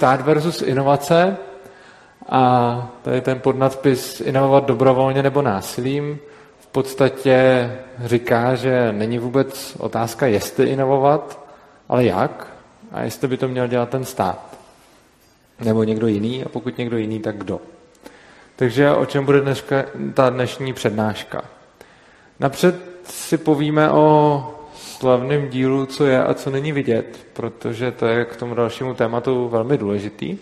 stát versus inovace a tady ten podnadpis inovovat dobrovolně nebo násilím v podstatě říká, že není vůbec otázka, jestli inovovat, ale jak a jestli by to měl dělat ten stát. Nebo někdo jiný a pokud někdo jiný, tak kdo. Takže o čem bude dneška, ta dnešní přednáška? Napřed si povíme o slavném dílu, co je a co není vidět, protože to je k tomu dalšímu tématu velmi důležitý.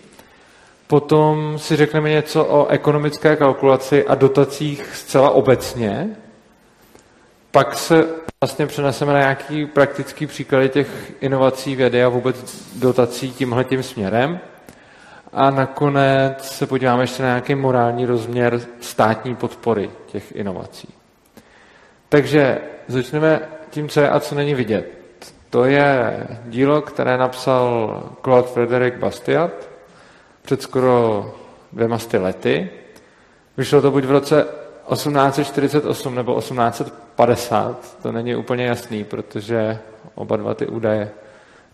Potom si řekneme něco o ekonomické kalkulaci a dotacích zcela obecně. Pak se vlastně přeneseme na nějaký praktický příklady těch inovací vědy a vůbec dotací tímhle tím směrem. A nakonec se podíváme ještě na nějaký morální rozměr státní podpory těch inovací. Takže začneme tím, co je a co není vidět. To je dílo, které napsal Claude Frederick Bastiat před skoro dvěma sty lety. Vyšlo to buď v roce 1848 nebo 1850, to není úplně jasný, protože oba dva ty údaje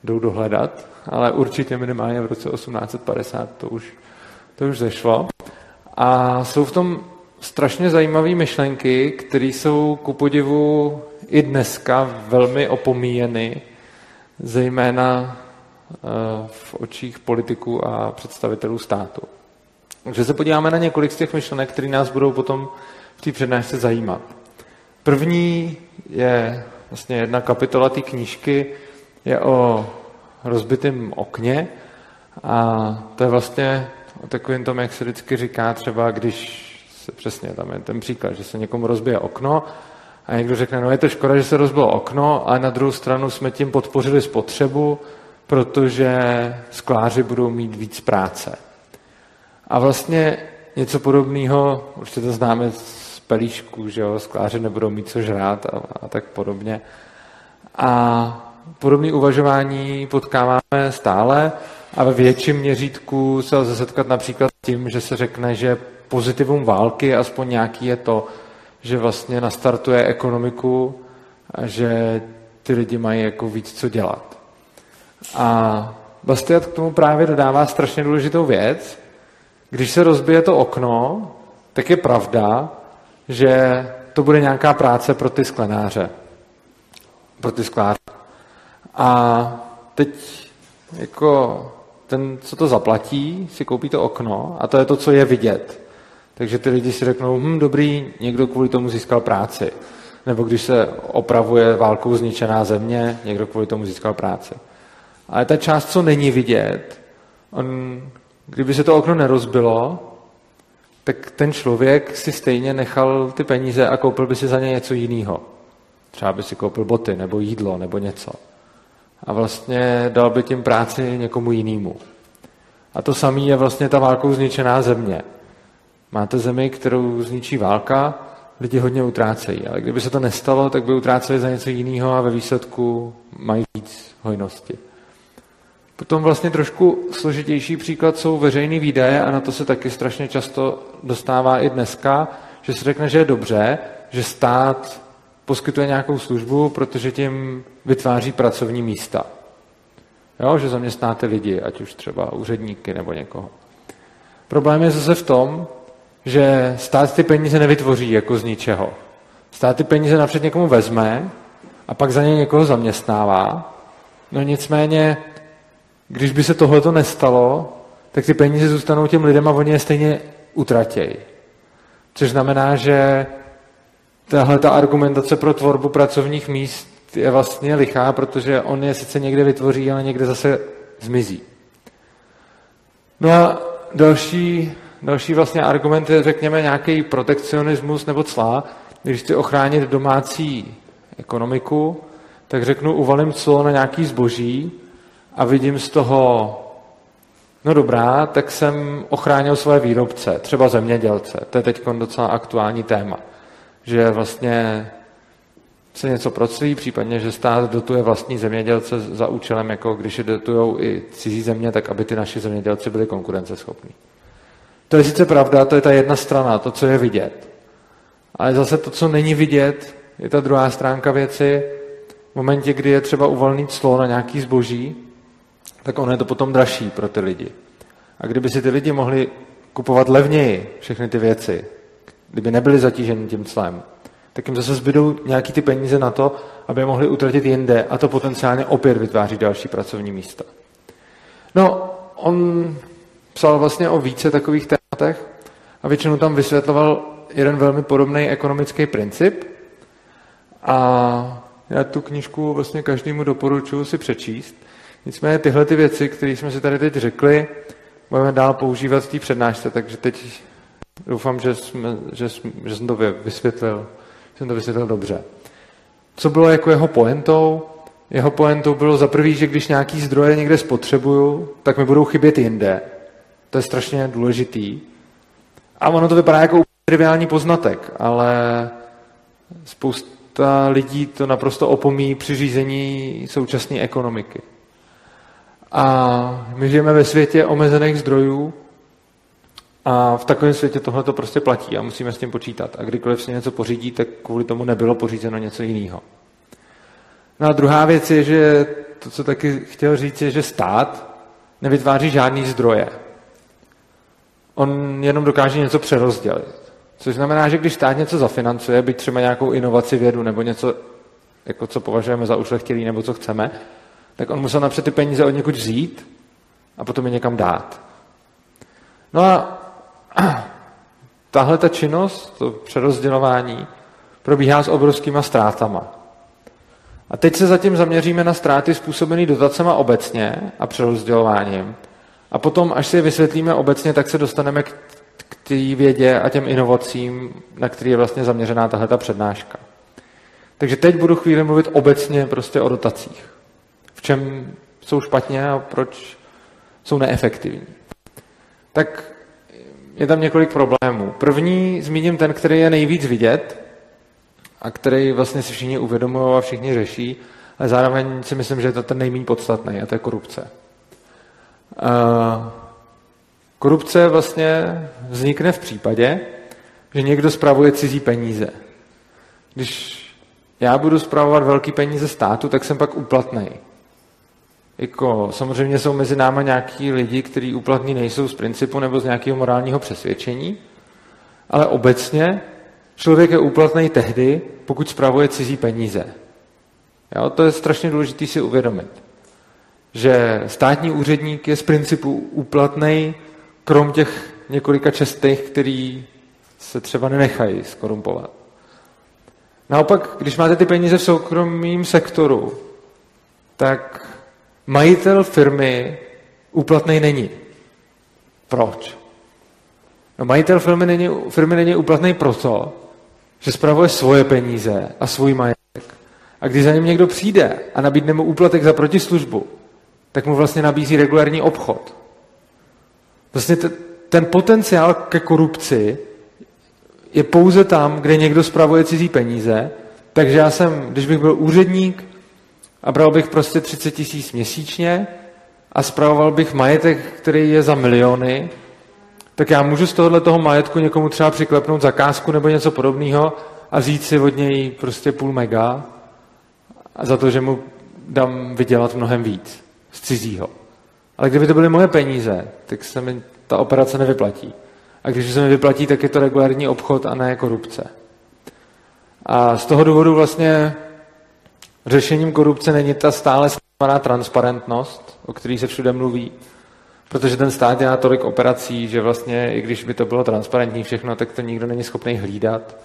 jdou dohledat, ale určitě minimálně v roce 1850 to už, to už zešlo. A jsou v tom strašně zajímavé myšlenky, které jsou ku podivu i dneska velmi opomíjeny, zejména eh, v očích politiků a představitelů státu. Takže se podíváme na několik z těch myšlenek, které nás budou potom v té přednášce zajímat. První je vlastně jedna kapitola té knížky, je o rozbitém okně a to je vlastně o takovým tom, jak se vždycky říká třeba, když se přesně, tam je ten příklad, že se někomu rozbije okno a někdo řekne, no je to škoda, že se rozbilo okno, a na druhou stranu jsme tím podpořili spotřebu, protože skláři budou mít víc práce. A vlastně něco podobného, určitě to známe z pelíšku, že jo, skláři nebudou mít co žrát a, a tak podobně. A podobné uvažování potkáváme stále a ve větším měřítku se lze setkat například tím, že se řekne, že pozitivum války, aspoň nějaký je to, že vlastně nastartuje ekonomiku a že ty lidi mají jako víc co dělat. A Bastiat k tomu právě dodává strašně důležitou věc. Když se rozbije to okno, tak je pravda, že to bude nějaká práce pro ty sklenáře, pro ty skláře. A teď jako ten, co to zaplatí, si koupí to okno a to je to, co je vidět. Takže ty lidi si řeknou, hm, dobrý, někdo kvůli tomu získal práci. Nebo když se opravuje válkou zničená země, někdo kvůli tomu získal práci. Ale ta část, co není vidět, on, kdyby se to okno nerozbilo, tak ten člověk si stejně nechal ty peníze a koupil by si za ně něco jiného. Třeba by si koupil boty, nebo jídlo, nebo něco. A vlastně dal by tím práci někomu jinému. A to samé je vlastně ta válkou zničená země. Máte zemi, kterou zničí válka, lidi hodně utrácejí, ale kdyby se to nestalo, tak by utráceli za něco jiného a ve výsledku mají víc hojnosti. Potom vlastně trošku složitější příklad jsou veřejné výdaje a na to se taky strašně často dostává i dneska, že se řekne, že je dobře, že stát poskytuje nějakou službu, protože tím vytváří pracovní místa. Jo, že zaměstnáte lidi, ať už třeba úředníky nebo někoho. Problém je zase v tom, že stát ty peníze nevytvoří jako z ničeho. Stát ty peníze napřed někomu vezme a pak za ně někoho zaměstnává. No nicméně, když by se tohleto nestalo, tak ty peníze zůstanou těm lidem a oni je stejně utratějí. Což znamená, že tahle ta argumentace pro tvorbu pracovních míst je vlastně lichá, protože on je sice někde vytvoří, ale někde zase zmizí. No a další Další vlastně argument je, řekněme, nějaký protekcionismus nebo cla. Když chci ochránit domácí ekonomiku, tak řeknu, uvalím clo na nějaký zboží a vidím z toho, no dobrá, tak jsem ochránil své výrobce, třeba zemědělce. To je teď docela aktuální téma. Že vlastně se něco proclí, případně, že stát dotuje vlastní zemědělce za účelem, jako když je dotujou i cizí země, tak aby ty naši zemědělci byli konkurenceschopní. To je sice pravda, to je ta jedna strana, to, co je vidět. Ale zase to, co není vidět, je ta druhá stránka věci. V momentě, kdy je třeba uvolnit clo na nějaký zboží, tak ono je to potom dražší pro ty lidi. A kdyby si ty lidi mohli kupovat levněji všechny ty věci, kdyby nebyli zatíženi tím clem, tak jim zase zbydou nějaký ty peníze na to, aby je mohli utratit jinde a to potenciálně opět vytváří další pracovní místa. No, on psal vlastně o více takových tématech a většinou tam vysvětloval jeden velmi podobný ekonomický princip a já tu knížku vlastně každému doporučuji si přečíst. Nicméně tyhle ty věci, které jsme si tady teď řekli, budeme dál používat v té přednášce, takže teď doufám, že, jsme, že, jsme, že jsem to vysvětlil, že jsem to vysvětlil dobře. Co bylo jako jeho poentou? Jeho poentou bylo za prvý, že když nějaký zdroje někde spotřebuju, tak mi budou chybět jinde. To je strašně důležitý. A ono to vypadá jako triviální poznatek, ale spousta lidí to naprosto opomíjí při řízení současné ekonomiky. A my žijeme ve světě omezených zdrojů a v takovém světě tohle to prostě platí a musíme s tím počítat. A kdykoliv si něco pořídí, tak kvůli tomu nebylo pořízeno něco jiného. No a druhá věc je, že to, co taky chtěl říct, je, že stát nevytváří žádný zdroje. On jenom dokáže něco přerozdělit. Což znamená, že když stát něco zafinancuje, byť třeba nějakou inovaci vědu nebo něco, jako co považujeme za ušlechtilý nebo co chceme, tak on musel napřed ty peníze od někud vzít a potom je někam dát. No a tahle ta činnost, to přerozdělování, probíhá s obrovskýma ztrátama. A teď se zatím zaměříme na ztráty způsobené dotacema obecně a přerozdělováním. A potom, až si je vysvětlíme obecně, tak se dostaneme k, té vědě a těm inovacím, na který je vlastně zaměřená tahle ta přednáška. Takže teď budu chvíli mluvit obecně prostě o dotacích. V čem jsou špatně a proč jsou neefektivní. Tak je tam několik problémů. První zmíním ten, který je nejvíc vidět a který vlastně si všichni uvědomují a všichni řeší, ale zároveň si myslím, že je to ten nejméně podstatný a to je korupce. Korupce vlastně vznikne v případě, že někdo spravuje cizí peníze. Když já budu spravovat velký peníze státu, tak jsem pak úplatný. Jako, samozřejmě jsou mezi náma nějaký lidi, kteří úplatní nejsou z principu nebo z nějakého morálního přesvědčení, ale obecně člověk je úplatný tehdy, pokud spravuje cizí peníze. Jo, to je strašně důležité si uvědomit že státní úředník je z principu úplatný, krom těch několika čestých, který se třeba nenechají skorumpovat. Naopak, když máte ty peníze v soukromém sektoru, tak majitel firmy úplatný není. Proč? No, majitel firmy není, firmy není úplatný proto, že spravuje svoje peníze a svůj majetek. A když za ním někdo přijde a nabídne mu úplatek za protislužbu, tak mu vlastně nabízí regulární obchod. Vlastně ten potenciál ke korupci je pouze tam, kde někdo spravuje cizí peníze, takže já jsem, když bych byl úředník a bral bych prostě 30 tisíc měsíčně a spravoval bych majetek, který je za miliony, tak já můžu z tohohle toho majetku někomu třeba přiklepnout zakázku nebo něco podobného a vzít si od něj prostě půl mega a za to, že mu dám vydělat mnohem víc z cizího. Ale kdyby to byly moje peníze, tak se mi ta operace nevyplatí. A když se mi vyplatí, tak je to regulární obchod a ne korupce. A z toho důvodu vlastně řešením korupce není ta stále stanovená transparentnost, o který se všude mluví, protože ten stát dělá tolik operací, že vlastně, i když by to bylo transparentní všechno, tak to nikdo není schopný hlídat.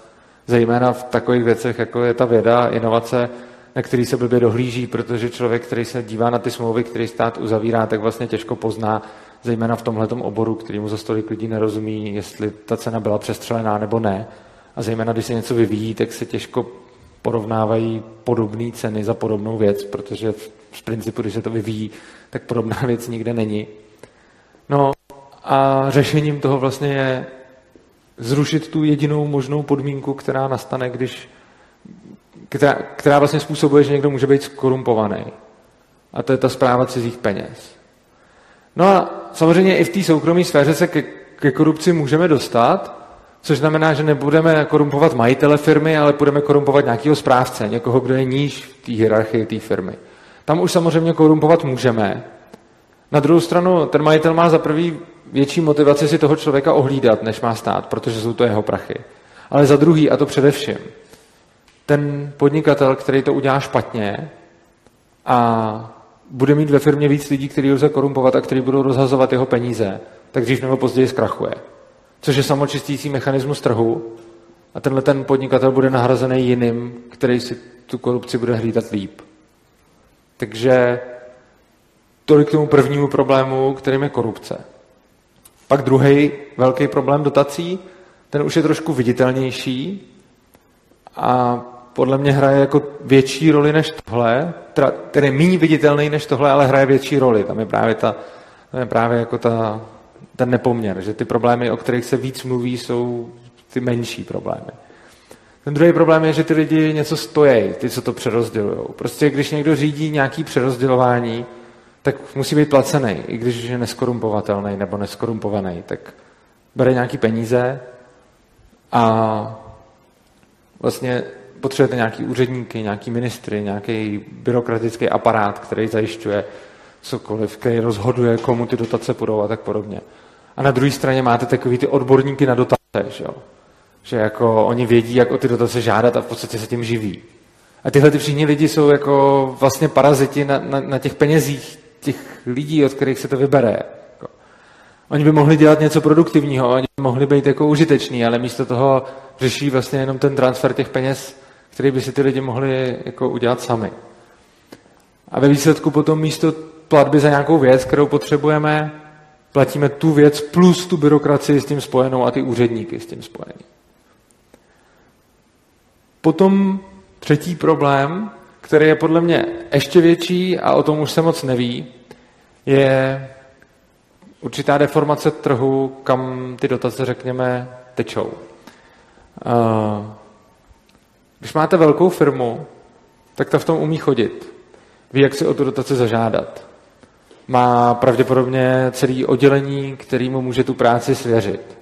Zejména v takových věcech, jako je ta věda, inovace, na který se blbě dohlíží, protože člověk, který se dívá na ty smlouvy, který stát uzavírá, tak vlastně těžko pozná, zejména v tomhle oboru, kterýmu za stolik lidí nerozumí, jestli ta cena byla přestřelená nebo ne. A zejména, když se něco vyvíjí, tak se těžko porovnávají podobné ceny za podobnou věc, protože z principu, když se to vyvíjí, tak podobná věc nikde není. No a řešením toho vlastně je zrušit tu jedinou možnou podmínku, která nastane, když která, která vlastně způsobuje, že někdo může být skorumpovaný. A to je ta zpráva cizích peněz. No a samozřejmě i v té soukromé sféře se ke, ke korupci můžeme dostat, což znamená, že nebudeme korumpovat majitele firmy, ale budeme korumpovat nějakého správce, někoho, kdo je níž v té hierarchii té firmy. Tam už samozřejmě korumpovat můžeme. Na druhou stranu, ten majitel má za prvý větší motivaci si toho člověka ohlídat, než má stát, protože jsou to jeho prachy. Ale za druhý, a to především, ten podnikatel, který to udělá špatně a bude mít ve firmě víc lidí, kteří lze korumpovat a kteří budou rozhazovat jeho peníze, tak dřív nebo později zkrachuje. Což je samočistící mechanismus trhu a tenhle ten podnikatel bude nahrazený jiným, který si tu korupci bude hlídat líp. Takže tolik k tomu prvnímu problému, kterým je korupce. Pak druhý velký problém dotací, ten už je trošku viditelnější a podle mě hraje jako větší roli než tohle, teda, tedy méně viditelný než tohle, ale hraje větší roli. Tam je právě, ta, tam je právě jako ta, ten nepoměr, že ty problémy, o kterých se víc mluví, jsou ty menší problémy. Ten druhý problém je, že ty lidi něco stojí, ty, co to přerozdělují. Prostě když někdo řídí nějaký přerozdělování, tak musí být placený, i když je neskorumpovatelný nebo neskorumpovaný, tak bere nějaký peníze a vlastně potřebujete nějaký úředníky, nějaký ministry, nějaký byrokratický aparát, který zajišťuje cokoliv, který rozhoduje, komu ty dotace půjdou a tak podobně. A na druhé straně máte takový ty odborníky na dotace, že, jo? že jako oni vědí, jak o ty dotace žádat a v podstatě se tím živí. A tyhle ty všichni lidi jsou jako vlastně paraziti na, na, na těch penězích těch lidí, od kterých se to vybere. Jako. Oni by mohli dělat něco produktivního, oni by mohli být jako užiteční, ale místo toho řeší vlastně jenom ten transfer těch peněz, který by si ty lidi mohli jako udělat sami. A ve výsledku potom místo platby za nějakou věc, kterou potřebujeme, platíme tu věc plus tu byrokracii s tím spojenou a ty úředníky s tím spojený. Potom třetí problém, který je podle mě ještě větší a o tom už se moc neví, je určitá deformace trhu, kam ty dotace, řekněme, tečou. Když máte velkou firmu, tak ta v tom umí chodit. Ví, jak si o tu dotaci zažádat. Má pravděpodobně celý oddělení, kterýmu může tu práci svěřit.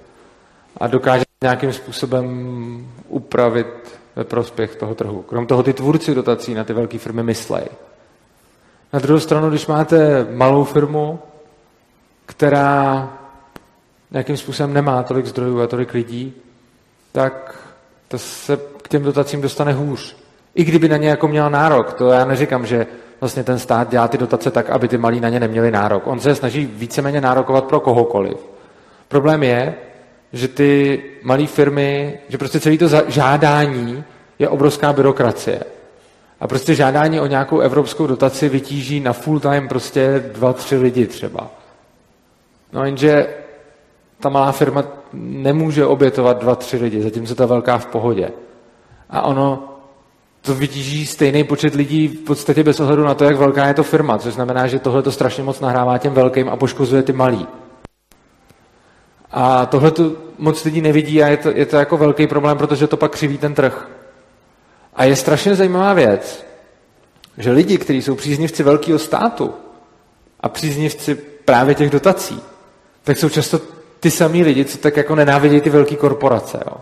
A dokáže nějakým způsobem upravit ve prospěch toho trhu. Krom toho ty tvůrci dotací na ty velké firmy myslej. Na druhou stranu, když máte malou firmu, která nějakým způsobem nemá tolik zdrojů a tolik lidí, tak to se těm dotacím dostane hůř. I kdyby na ně jako měl nárok. To já neříkám, že vlastně ten stát dělá ty dotace tak, aby ty malí na ně neměli nárok. On se snaží víceméně nárokovat pro kohokoliv. Problém je, že ty malé firmy, že prostě celé to žádání je obrovská byrokracie. A prostě žádání o nějakou evropskou dotaci vytíží na full time prostě dva, tři lidi třeba. No jenže ta malá firma nemůže obětovat dva, tři lidi, zatímco ta velká v pohodě. A ono to vytíží stejný počet lidí v podstatě bez ohledu na to, jak velká je to firma, což znamená, že tohle to strašně moc nahrává těm velkým a poškozuje ty malý. A tohle to moc lidí nevidí a je to, je to jako velký problém, protože to pak křiví ten trh. A je strašně zajímavá věc, že lidi, kteří jsou příznivci velkého státu a příznivci právě těch dotací, tak jsou často ty samý lidi, co tak jako nenávidí ty velké korporace. Jo.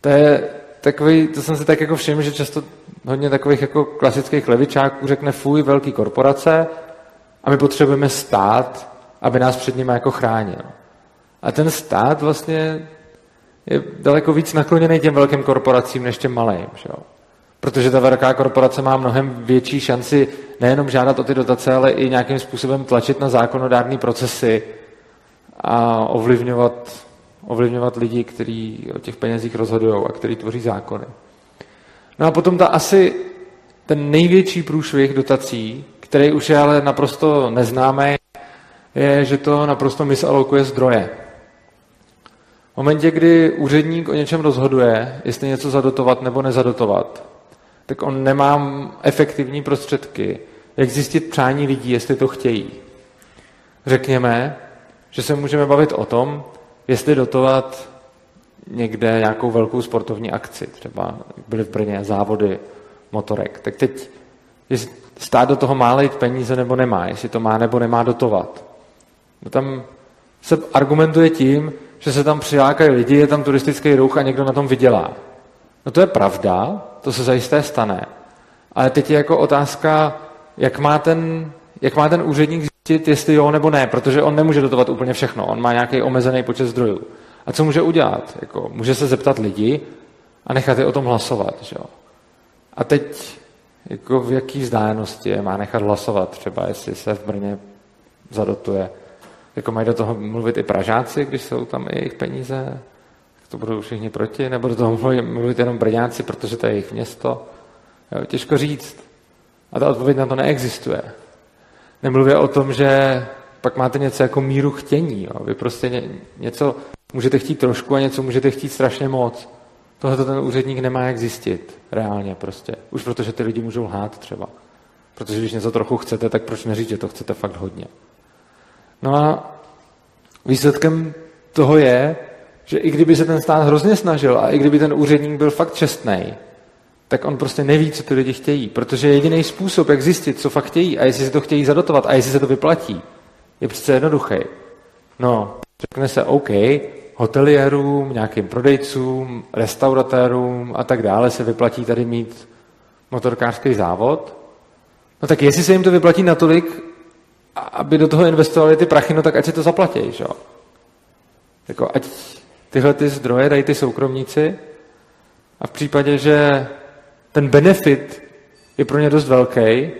To je takový, to jsem si tak jako všiml, že často hodně takových jako klasických levičáků řekne fuj, velký korporace a my potřebujeme stát, aby nás před nimi jako chránil. A ten stát vlastně je daleko víc nakloněný těm velkým korporacím než těm malým. Že jo? Protože ta velká korporace má mnohem větší šanci nejenom žádat o ty dotace, ale i nějakým způsobem tlačit na zákonodárné procesy a ovlivňovat, ovlivňovat lidi, kteří o těch penězích rozhodují a kteří tvoří zákony. No a potom ta asi ten největší průšvih dotací, který už je ale naprosto neznámý, je, že to naprosto misalokuje zdroje momentě, kdy úředník o něčem rozhoduje, jestli něco zadotovat nebo nezadotovat, tak on nemá efektivní prostředky, jak zjistit přání lidí, jestli to chtějí. Řekněme, že se můžeme bavit o tom, jestli dotovat někde nějakou velkou sportovní akci, třeba byly v Brně závody motorek. Tak teď jestli stát do toho má lejt peníze nebo nemá, jestli to má nebo nemá dotovat. No tam se argumentuje tím, že se tam přilákají lidi, je tam turistický ruch a někdo na tom vydělá. No to je pravda, to se zajisté stane. Ale teď je jako otázka, jak má ten, jak má ten úředník jestli jo nebo ne, protože on nemůže dotovat úplně všechno, on má nějaký omezený počet zdrojů. A co může udělat? Jako, může se zeptat lidi a nechat je o tom hlasovat. Že jo? A teď jako v jaký vzdálenosti je má nechat hlasovat, třeba jestli se v Brně zadotuje. Jako mají do toho mluvit i Pražáci, když jsou tam i jejich peníze, tak to budou všichni proti, nebo do toho mluvit, mluvit jenom Brňáci, protože to je jejich město. Jo, těžko říct. A ta odpověď na to neexistuje. Nemluvě o tom, že pak máte něco jako míru chtění. Jo. Vy prostě ně, něco můžete chtít trošku a něco můžete chtít strašně moc. Tohle ten úředník nemá jak zjistit reálně prostě. Už protože ty lidi můžou lhát třeba. Protože když něco trochu chcete, tak proč neříct, že to chcete fakt hodně. No a výsledkem toho je, že i kdyby se ten stát hrozně snažil a i kdyby ten úředník byl fakt čestný, tak on prostě neví, co ty lidi chtějí. Protože jediný způsob, jak zjistit, co fakt chtějí a jestli si to chtějí zadotovat a jestli se to vyplatí, je přece jednoduchý. No, řekne se OK, hoteliérům, nějakým prodejcům, restauratérům a tak dále se vyplatí tady mít motorkářský závod. No tak jestli se jim to vyplatí natolik, aby do toho investovali ty prachy, no tak ať si to zaplatí, že jo? Jako ať tyhle ty zdroje dají ty soukromníci a v případě, že ten benefit je pro ně dost velký,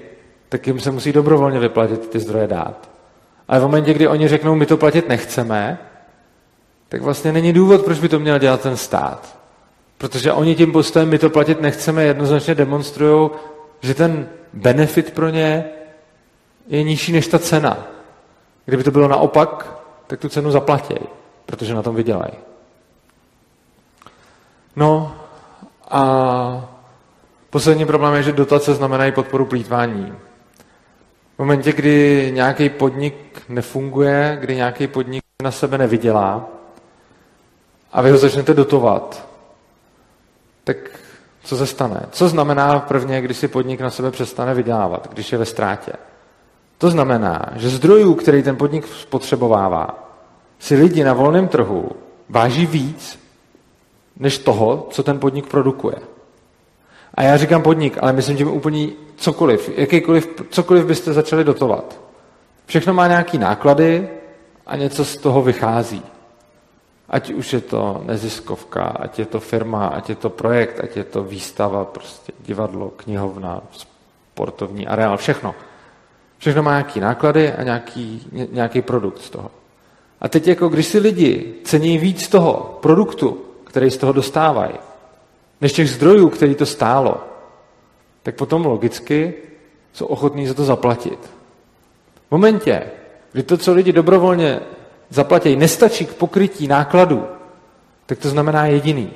tak jim se musí dobrovolně vyplatit ty zdroje dát. Ale v momentě, kdy oni řeknou, my to platit nechceme, tak vlastně není důvod, proč by to měl dělat ten stát. Protože oni tím postojem, my to platit nechceme, jednoznačně demonstrují, že ten benefit pro ně je nižší než ta cena. Kdyby to bylo naopak, tak tu cenu zaplatí, protože na tom vydělají. No a poslední problém je, že dotace znamenají podporu plítvání. V momentě, kdy nějaký podnik nefunguje, kdy nějaký podnik na sebe nevydělá a vy ho začnete dotovat, tak co se stane? Co znamená prvně, když si podnik na sebe přestane vydělávat, když je ve ztrátě? To znamená, že zdrojů, který ten podnik spotřebovává, si lidi na volném trhu váží víc, než toho, co ten podnik produkuje. A já říkám podnik, ale myslím tím úplně cokoliv, jakýkoliv, cokoliv byste začali dotovat. Všechno má nějaký náklady a něco z toho vychází. Ať už je to neziskovka, ať je to firma, ať je to projekt, ať je to výstava, prostě divadlo, knihovna, sportovní areál, všechno. Všechno má nějaký náklady a nějaký, nějaký produkt z toho. A teď jako když si lidi cení víc toho produktu, který z toho dostávají, než těch zdrojů, který to stálo, tak potom logicky jsou ochotní za to zaplatit. V momentě, kdy to, co lidi dobrovolně zaplatí, nestačí k pokrytí nákladů, tak to znamená jediný.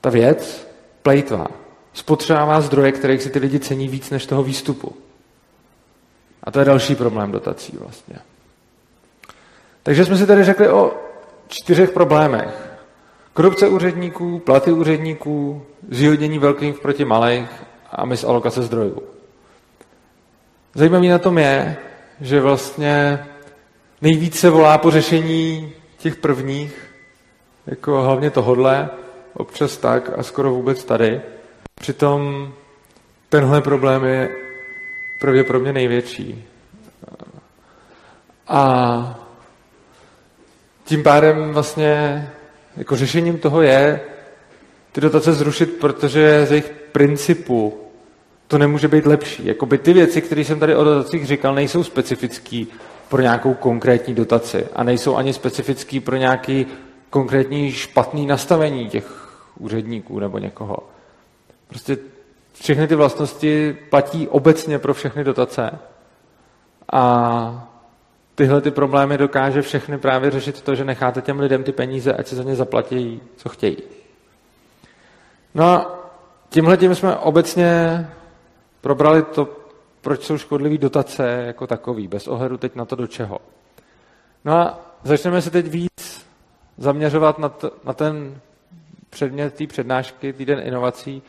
Ta věc, plejtva, spotřebává zdroje, kterých si ty lidi cení víc než toho výstupu. A to je další problém dotací vlastně. Takže jsme si tady řekli o čtyřech problémech. Korupce úředníků, platy úředníků, zvýhodnění velkých proti malých a mis alokace zdrojů. Zajímavý na tom je, že vlastně nejvíce volá po řešení těch prvních, jako hlavně tohodle, občas tak a skoro vůbec tady. Přitom tenhle problém je pravděpodobně největší. A tím pádem vlastně jako řešením toho je ty dotace zrušit, protože z jejich principu to nemůže být lepší. Jakoby ty věci, které jsem tady o dotacích říkal, nejsou specifický pro nějakou konkrétní dotaci a nejsou ani specifický pro nějaký konkrétní špatný nastavení těch úředníků nebo někoho. Prostě všechny ty vlastnosti platí obecně pro všechny dotace a tyhle ty problémy dokáže všechny právě řešit to, že necháte těm lidem ty peníze, ať se za ně zaplatí, co chtějí. No a tímhle tím jsme obecně probrali to, proč jsou škodlivý dotace jako takový, bez ohledu teď na to, do čeho. No a začneme se teď víc zaměřovat na, to, na ten předmět té přednášky, týden inovací,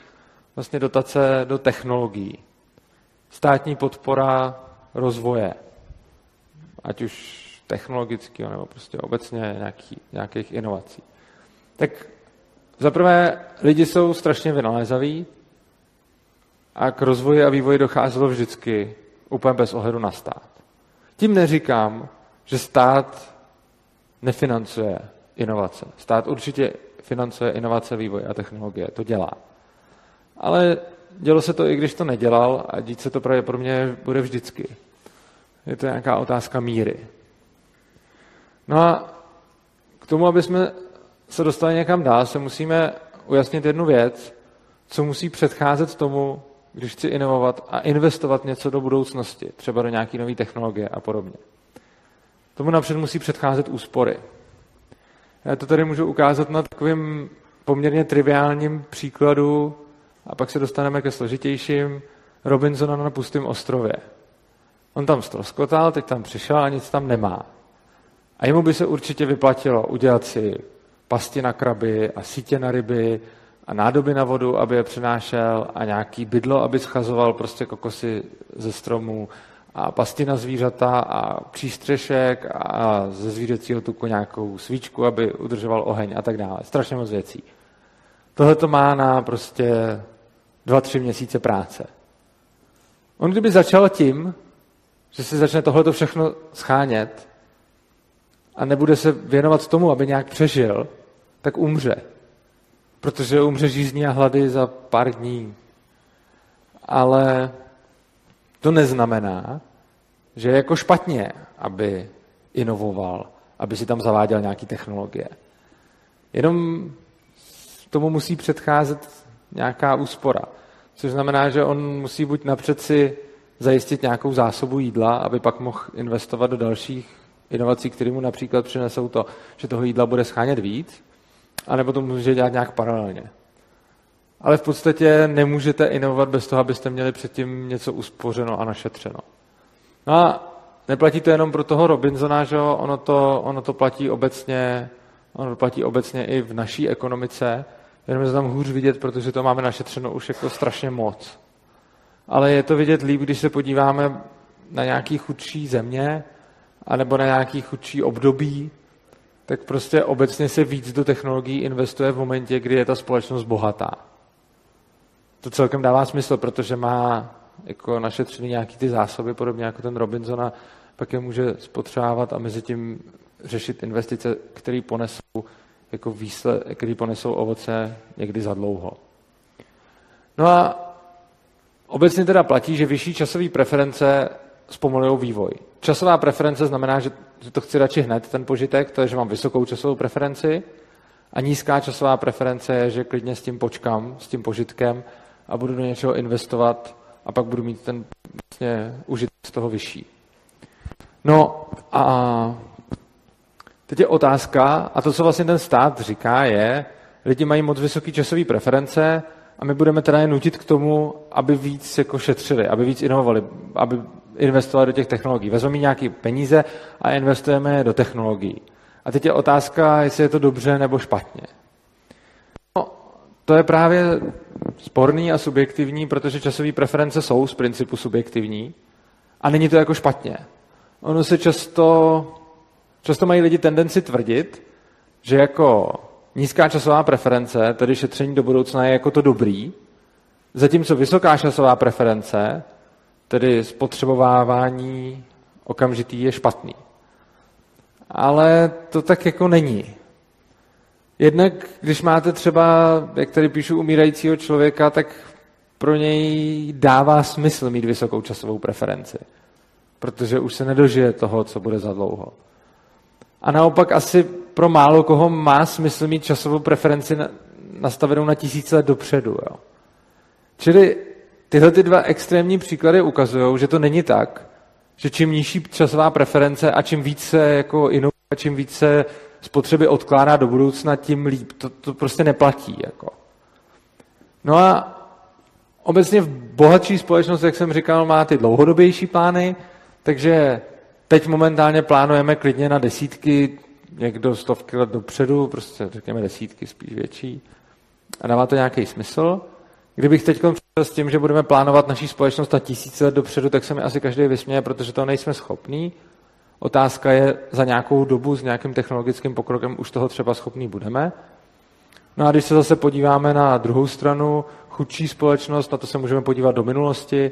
vlastně dotace do technologií. Státní podpora rozvoje, ať už technologického nebo prostě obecně nějaký, nějakých inovací. Tak zaprvé lidi jsou strašně vynalézaví a k rozvoji a vývoji docházelo vždycky úplně bez ohledu na stát. Tím neříkám, že stát nefinancuje inovace. Stát určitě financuje inovace, vývoj a technologie. To dělá. Ale dělo se to, i když to nedělal a dít se to pravděpodobně bude vždycky. Je to nějaká otázka míry. No a k tomu, aby jsme se dostali někam dál, se musíme ujasnit jednu věc, co musí předcházet tomu, když chci inovovat a investovat něco do budoucnosti, třeba do nějaké nové technologie a podobně. Tomu napřed musí předcházet úspory. Já to tady můžu ukázat na takovým poměrně triviálním příkladu a pak se dostaneme ke složitějším Robinsona na pustém ostrově. On tam stroskotal, teď tam přišel a nic tam nemá. A jemu by se určitě vyplatilo udělat si pasti na kraby a sítě na ryby a nádoby na vodu, aby je přinášel a nějaký bydlo, aby schazoval prostě kokosy ze stromů a pasti na zvířata a přístřešek a ze zvířecího tuku nějakou svíčku, aby udržoval oheň a tak dále. Strašně moc věcí. Tohle to má na prostě dva, tři měsíce práce. On kdyby začal tím, že si začne tohleto všechno schánět a nebude se věnovat tomu, aby nějak přežil, tak umře. Protože umře žízní a hlady za pár dní. Ale to neznamená, že je jako špatně, aby inovoval, aby si tam zaváděl nějaké technologie. Jenom tomu musí předcházet nějaká úspora. Což znamená, že on musí buď napřed si zajistit nějakou zásobu jídla, aby pak mohl investovat do dalších inovací, které mu například přinesou to, že toho jídla bude schánět víc, anebo to může dělat nějak paralelně. Ale v podstatě nemůžete inovovat bez toho, abyste měli předtím něco uspořeno a našetřeno. No a neplatí to jenom pro toho Robinsona, že ono to, ono to platí obecně, ono to platí obecně i v naší ekonomice, jenom je to tam hůř vidět, protože to máme našetřeno už jako strašně moc. Ale je to vidět líp, když se podíváme na nějaký chudší země, anebo na nějaký chudší období, tak prostě obecně se víc do technologií investuje v momentě, kdy je ta společnost bohatá. To celkem dává smysl, protože má jako našetřený nějaký ty zásoby, podobně jako ten Robinson, a pak je může spotřebávat a mezi tím řešit investice, které ponesou, jako výsled, které ponesou ovoce někdy za dlouho. No a obecně teda platí, že vyšší časové preference zpomalují vývoj. Časová preference znamená, že, to chci radši hned, ten požitek, to je, že mám vysokou časovou preferenci a nízká časová preference je, že klidně s tím počkám, s tím požitkem a budu do něčeho investovat a pak budu mít ten vlastně užitek z toho vyšší. No a teď je otázka, a to, co vlastně ten stát říká, je, lidi mají moc vysoké časové preference a my budeme teda je nutit k tomu, aby víc jako šetřili, aby víc inovovali, aby investovali do těch technologií. Vezmeme nějaké peníze a investujeme je do technologií. A teď je otázka, jestli je to dobře nebo špatně. No, to je právě sporný a subjektivní, protože časové preference jsou z principu subjektivní a není to jako špatně. Ono se často, často mají lidi tendenci tvrdit, že jako nízká časová preference, tedy šetření do budoucna, je jako to dobrý, zatímco vysoká časová preference, tedy spotřebovávání okamžitý, je špatný. Ale to tak jako není. Jednak, když máte třeba, jak tady píšu, umírajícího člověka, tak pro něj dává smysl mít vysokou časovou preferenci. Protože už se nedožije toho, co bude za dlouho. A naopak asi pro málo koho má smysl mít časovou preferenci nastavenou na tisíce let dopředu. Jo. Čili tyhle ty dva extrémní příklady ukazují, že to není tak, že čím nižší časová preference a čím více jako inovuje, čím více spotřeby odkládá do budoucna, tím líp. To, to prostě neplatí. Jako. No a obecně v bohatší společnost, jak jsem říkal, má ty dlouhodobější plány, takže teď momentálně plánujeme klidně na desítky, někdo stovky let dopředu, prostě řekněme desítky, spíš větší. A dává to nějaký smysl. Kdybych teď přišel s tím, že budeme plánovat naší společnost na tisíce let dopředu, tak se mi asi každý vysměje, protože to nejsme schopní. Otázka je, za nějakou dobu s nějakým technologickým pokrokem už toho třeba schopný budeme. No a když se zase podíváme na druhou stranu, chudší společnost, na to se můžeme podívat do minulosti,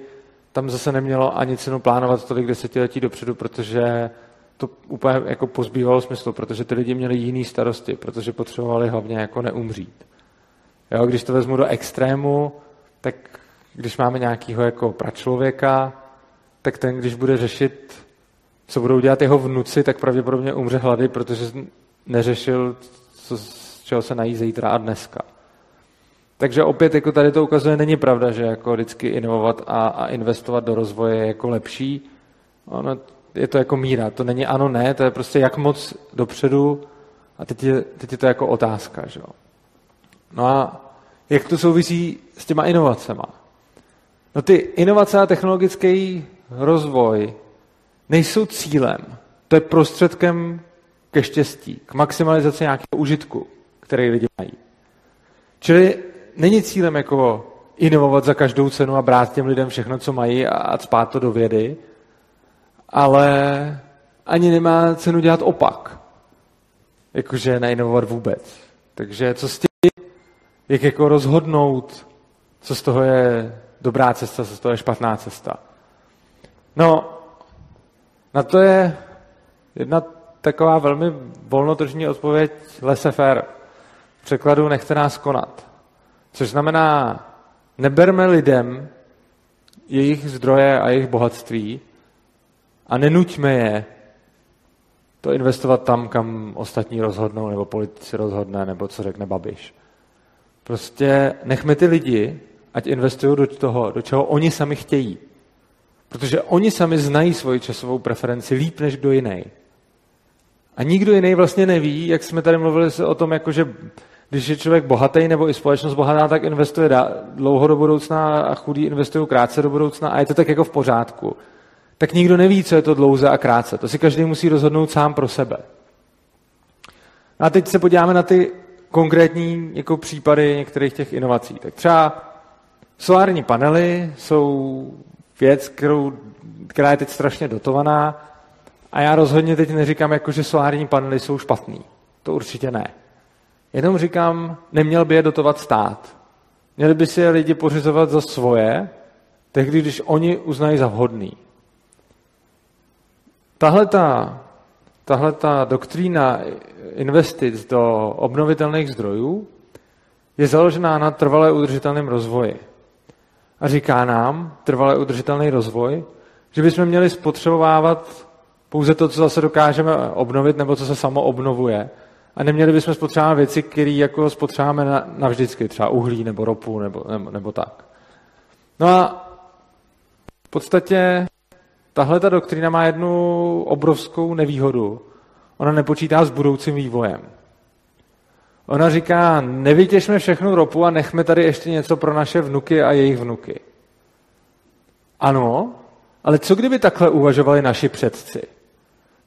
tam zase nemělo ani cenu plánovat tolik desetiletí dopředu, protože to úplně jako pozbývalo smyslu, protože ty lidi měli jiný starosti, protože potřebovali hlavně jako neumřít. Jo, když to vezmu do extrému, tak když máme nějakého jako pračlověka, tak ten, když bude řešit, co budou dělat jeho vnuci, tak pravděpodobně umře hlady, protože neřešil, co, z čeho se nají zítra a dneska. Takže opět jako tady to ukazuje, není pravda, že jako vždycky inovovat a, a investovat do rozvoje je jako lepší. Ono, je to jako míra, to není ano, ne, to je prostě jak moc dopředu a teď je, teď je to jako otázka. Že jo? No a jak to souvisí s těma inovacemi? No ty inovace a technologický rozvoj nejsou cílem, to je prostředkem ke štěstí, k maximalizaci nějakého užitku, který lidi mají. Čili není cílem jako inovovat za každou cenu a brát těm lidem všechno, co mají a spát to do vědy, ale ani nemá cenu dělat opak. Jakože neinovovat vůbec. Takže co s tím, jak jako rozhodnout, co z toho je dobrá cesta, co z toho je špatná cesta. No, na to je jedna taková velmi volnotržní odpověď laissez-faire. V překladu nechte nás konat. Což znamená, neberme lidem jejich zdroje a jejich bohatství a nenuťme je to investovat tam, kam ostatní rozhodnou, nebo politici rozhodne, nebo co řekne Babiš. Prostě nechme ty lidi, ať investují do toho, do čeho oni sami chtějí. Protože oni sami znají svoji časovou preferenci líp než kdo jiný. A nikdo jiný vlastně neví, jak jsme tady mluvili o tom, jako že když je člověk bohatý nebo i společnost bohatá, tak investuje dlouho do budoucna a chudí investují krátce do budoucna a je to tak jako v pořádku. Tak nikdo neví, co je to dlouze a krátce. To si každý musí rozhodnout sám pro sebe. A teď se podíváme na ty konkrétní jako případy některých těch inovací. Tak třeba solární panely jsou věc, kterou, která je teď strašně dotovaná a já rozhodně teď neříkám, jako, že solární panely jsou špatný. To určitě ne. Jenom říkám, neměl by je dotovat stát. Měli by si je lidi pořizovat za svoje, tehdy, když oni uznají za vhodný. Tahle ta doktrína investic do obnovitelných zdrojů je založená na trvalé udržitelném rozvoji. A říká nám, trvalé udržitelný rozvoj, že bychom měli spotřebovávat pouze to, co zase dokážeme obnovit, nebo co se samo obnovuje, a neměli bychom spotřebovat věci, které jako spotřebáme na, navždycky, třeba uhlí nebo ropu nebo, nebo, nebo tak. No a v podstatě tahle ta doktrína má jednu obrovskou nevýhodu. Ona nepočítá s budoucím vývojem. Ona říká, nevytěžme všechnu ropu a nechme tady ještě něco pro naše vnuky a jejich vnuky. Ano, ale co kdyby takhle uvažovali naši předci?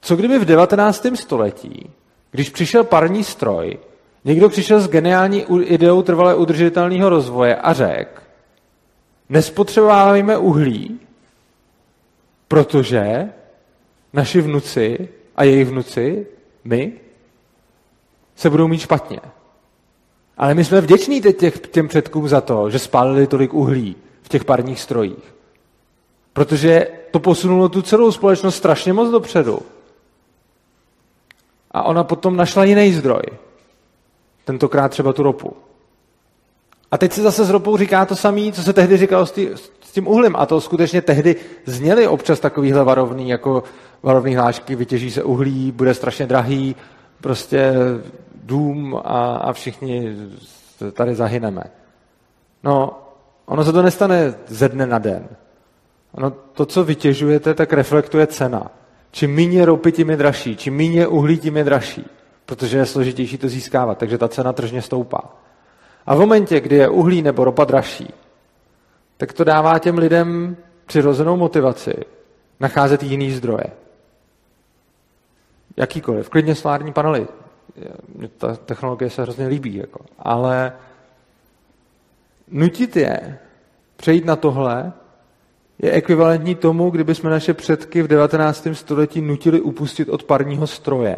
Co kdyby v 19. století když přišel parní stroj, někdo přišel s geniální ideou trvale udržitelného rozvoje a řekl, nespotřebováváme uhlí, protože naši vnuci a jejich vnuci, my, se budou mít špatně. Ale my jsme vděční teď těch, těm předkům za to, že spálili tolik uhlí v těch parních strojích. Protože to posunulo tu celou společnost strašně moc dopředu. A ona potom našla jiný zdroj. Tentokrát třeba tu ropu. A teď se zase s ropou říká to samé, co se tehdy říkalo s, tý, s tím uhlím. A to skutečně tehdy zněly občas takovýhle varovný, jako varovný hlášky, vytěží se uhlí, bude strašně drahý, prostě dům a, a všichni tady zahyneme. No, ono se to nestane ze dne na den. Ono, to, co vytěžujete, tak reflektuje cena. Čím méně ropy, tím je dražší. Čím méně uhlí, tím je dražší. Protože je složitější to získávat, takže ta cena tržně stoupá. A v momentě, kdy je uhlí nebo ropa dražší, tak to dává těm lidem přirozenou motivaci nacházet jiný zdroje. Jakýkoliv, klidně solární panely. Mně ta technologie se hrozně líbí, jako. ale nutit je přejít na tohle je ekvivalentní tomu, kdyby jsme naše předky v 19. století nutili upustit od parního stroje.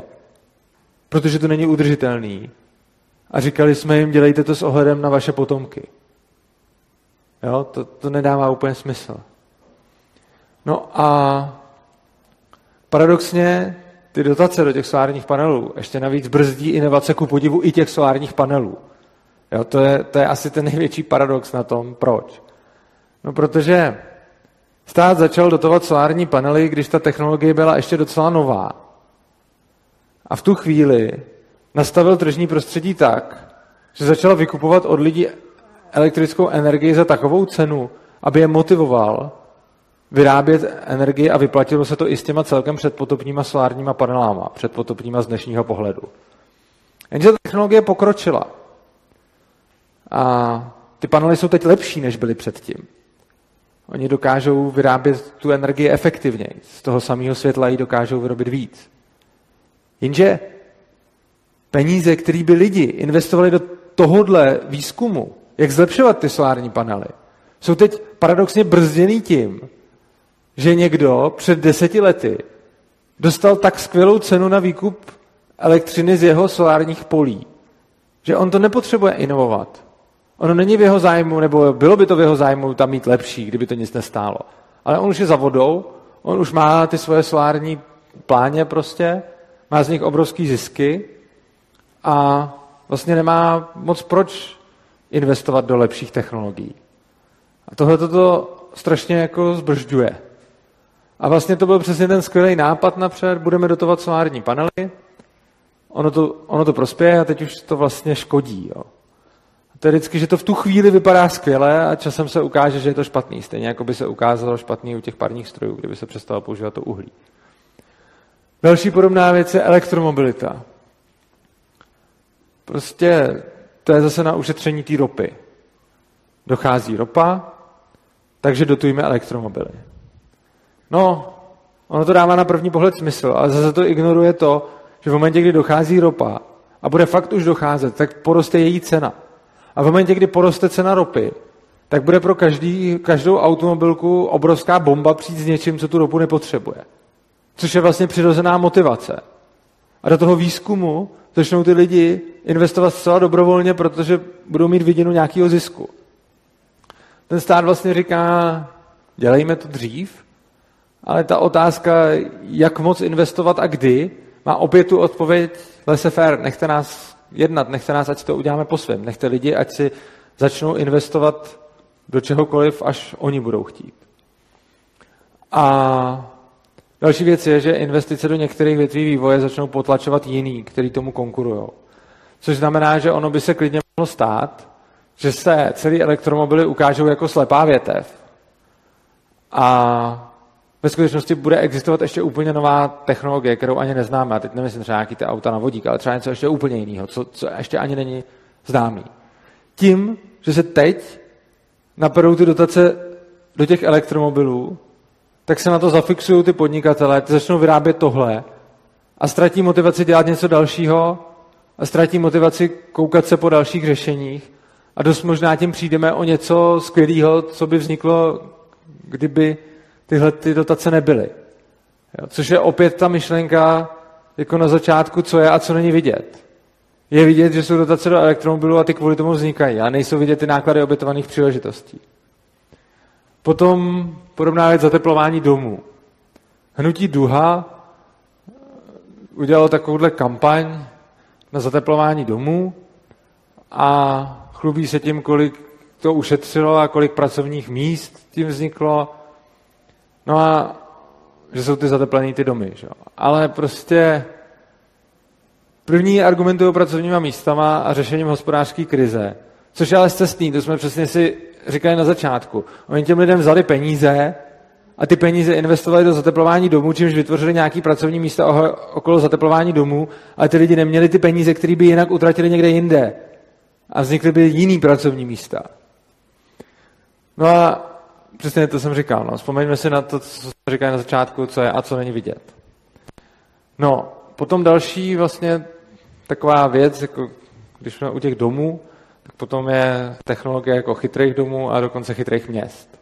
Protože to není udržitelný. A říkali jsme jim, dělejte to s ohledem na vaše potomky. Jo, to, to nedává úplně smysl. No a paradoxně ty dotace do těch solárních panelů ještě navíc brzdí inovace ku podivu i těch solárních panelů. Jo, to, je, to je asi ten největší paradox na tom, proč. No protože stát začal dotovat solární panely, když ta technologie byla ještě docela nová. A v tu chvíli nastavil tržní prostředí tak, že začal vykupovat od lidí elektrickou energii za takovou cenu, aby je motivoval vyrábět energii a vyplatilo se to i s těma celkem předpotopníma solárníma panelama, předpotopníma z dnešního pohledu. Jenže ta technologie pokročila. A ty panely jsou teď lepší, než byly předtím. Oni dokážou vyrábět tu energii efektivněji. Z toho samého světla ji dokážou vyrobit víc. Jenže peníze, které by lidi investovali do tohohle výzkumu, jak zlepšovat ty solární panely, jsou teď paradoxně brzděný tím, že někdo před deseti lety dostal tak skvělou cenu na výkup elektřiny z jeho solárních polí, že on to nepotřebuje inovovat. Ono není v jeho zájmu, nebo bylo by to v jeho zájmu tam mít lepší, kdyby to nic nestálo. Ale on už je za vodou, on už má ty svoje solární pláně prostě, má z nich obrovský zisky a vlastně nemá moc proč investovat do lepších technologií. A tohle to strašně jako zbržďuje. A vlastně to byl přesně ten skvělý nápad napřed, budeme dotovat solární panely, ono to, ono to prospěje a teď už to vlastně škodí. Jo. A to je vždycky, že to v tu chvíli vypadá skvěle a časem se ukáže, že je to špatný. Stejně jako by se ukázalo špatný u těch parních strojů, kdyby se přestalo používat to uhlí. Další podobná věc je elektromobilita. Prostě to je zase na ušetření té ropy. Dochází ropa, takže dotujme elektromobily. No, ono to dává na první pohled smysl, ale zase to ignoruje to, že v momentě, kdy dochází ropa a bude fakt už docházet, tak poroste její cena. A v momentě, kdy poroste cena ropy, tak bude pro každý, každou automobilku obrovská bomba přijít s něčím, co tu ropu nepotřebuje. Což je vlastně přirozená motivace. A do toho výzkumu začnou ty lidi investovat zcela dobrovolně, protože budou mít vidinu nějakého zisku. Ten stát vlastně říká, dělejme to dřív, ale ta otázka, jak moc investovat a kdy, má opět tu odpověď laissez-faire, nechte nás jednat, nechte nás, ať to uděláme po svém, nechte lidi, ať si začnou investovat do čehokoliv, až oni budou chtít. A další věc je, že investice do některých větví vývoje začnou potlačovat jiný, který tomu konkurují. Což znamená, že ono by se klidně mohlo stát, že se celý elektromobily ukážou jako slepá větev. A ve skutečnosti bude existovat ještě úplně nová technologie, kterou ani neznáme. A teď nemyslím třeba nějaký ty auta na vodík, ale třeba něco ještě úplně jiného, co, co ještě ani není známý. Tím, že se teď naperou ty dotace do těch elektromobilů, tak se na to zafixují ty podnikatele, ty začnou vyrábět tohle a ztratí motivaci dělat něco dalšího a ztratí motivaci koukat se po dalších řešeních a dost možná tím přijdeme o něco skvělého, co by vzniklo, kdyby tyhle ty dotace nebyly. Jo, což je opět ta myšlenka jako na začátku, co je a co není vidět. Je vidět, že jsou dotace do elektromobilů a ty kvůli tomu vznikají, a nejsou vidět ty náklady obětovaných příležitostí. Potom podobná věc zateplování domů. Hnutí Duha udělalo takovouhle kampaň na zateplování domů a chlubí se tím, kolik to ušetřilo a kolik pracovních míst tím vzniklo No a že jsou ty zateplené ty domy. Že? Ale prostě první argumentují pracovníma místama a řešením hospodářské krize. Což je ale cestný, to jsme přesně si říkali na začátku. Oni těm lidem vzali peníze a ty peníze investovali do zateplování domů, čímž vytvořili nějaký pracovní místa okolo zateplování domů, ale ty lidi neměli ty peníze, které by jinak utratili někde jinde. A vznikly by jiný pracovní místa. No a přesně to jsem říkal. No. Vzpomeňme si na to, co jsme říkali na začátku, co je a co není vidět. No, potom další vlastně taková věc, jako když jsme u těch domů, tak potom je technologie jako chytrých domů a dokonce chytrých měst.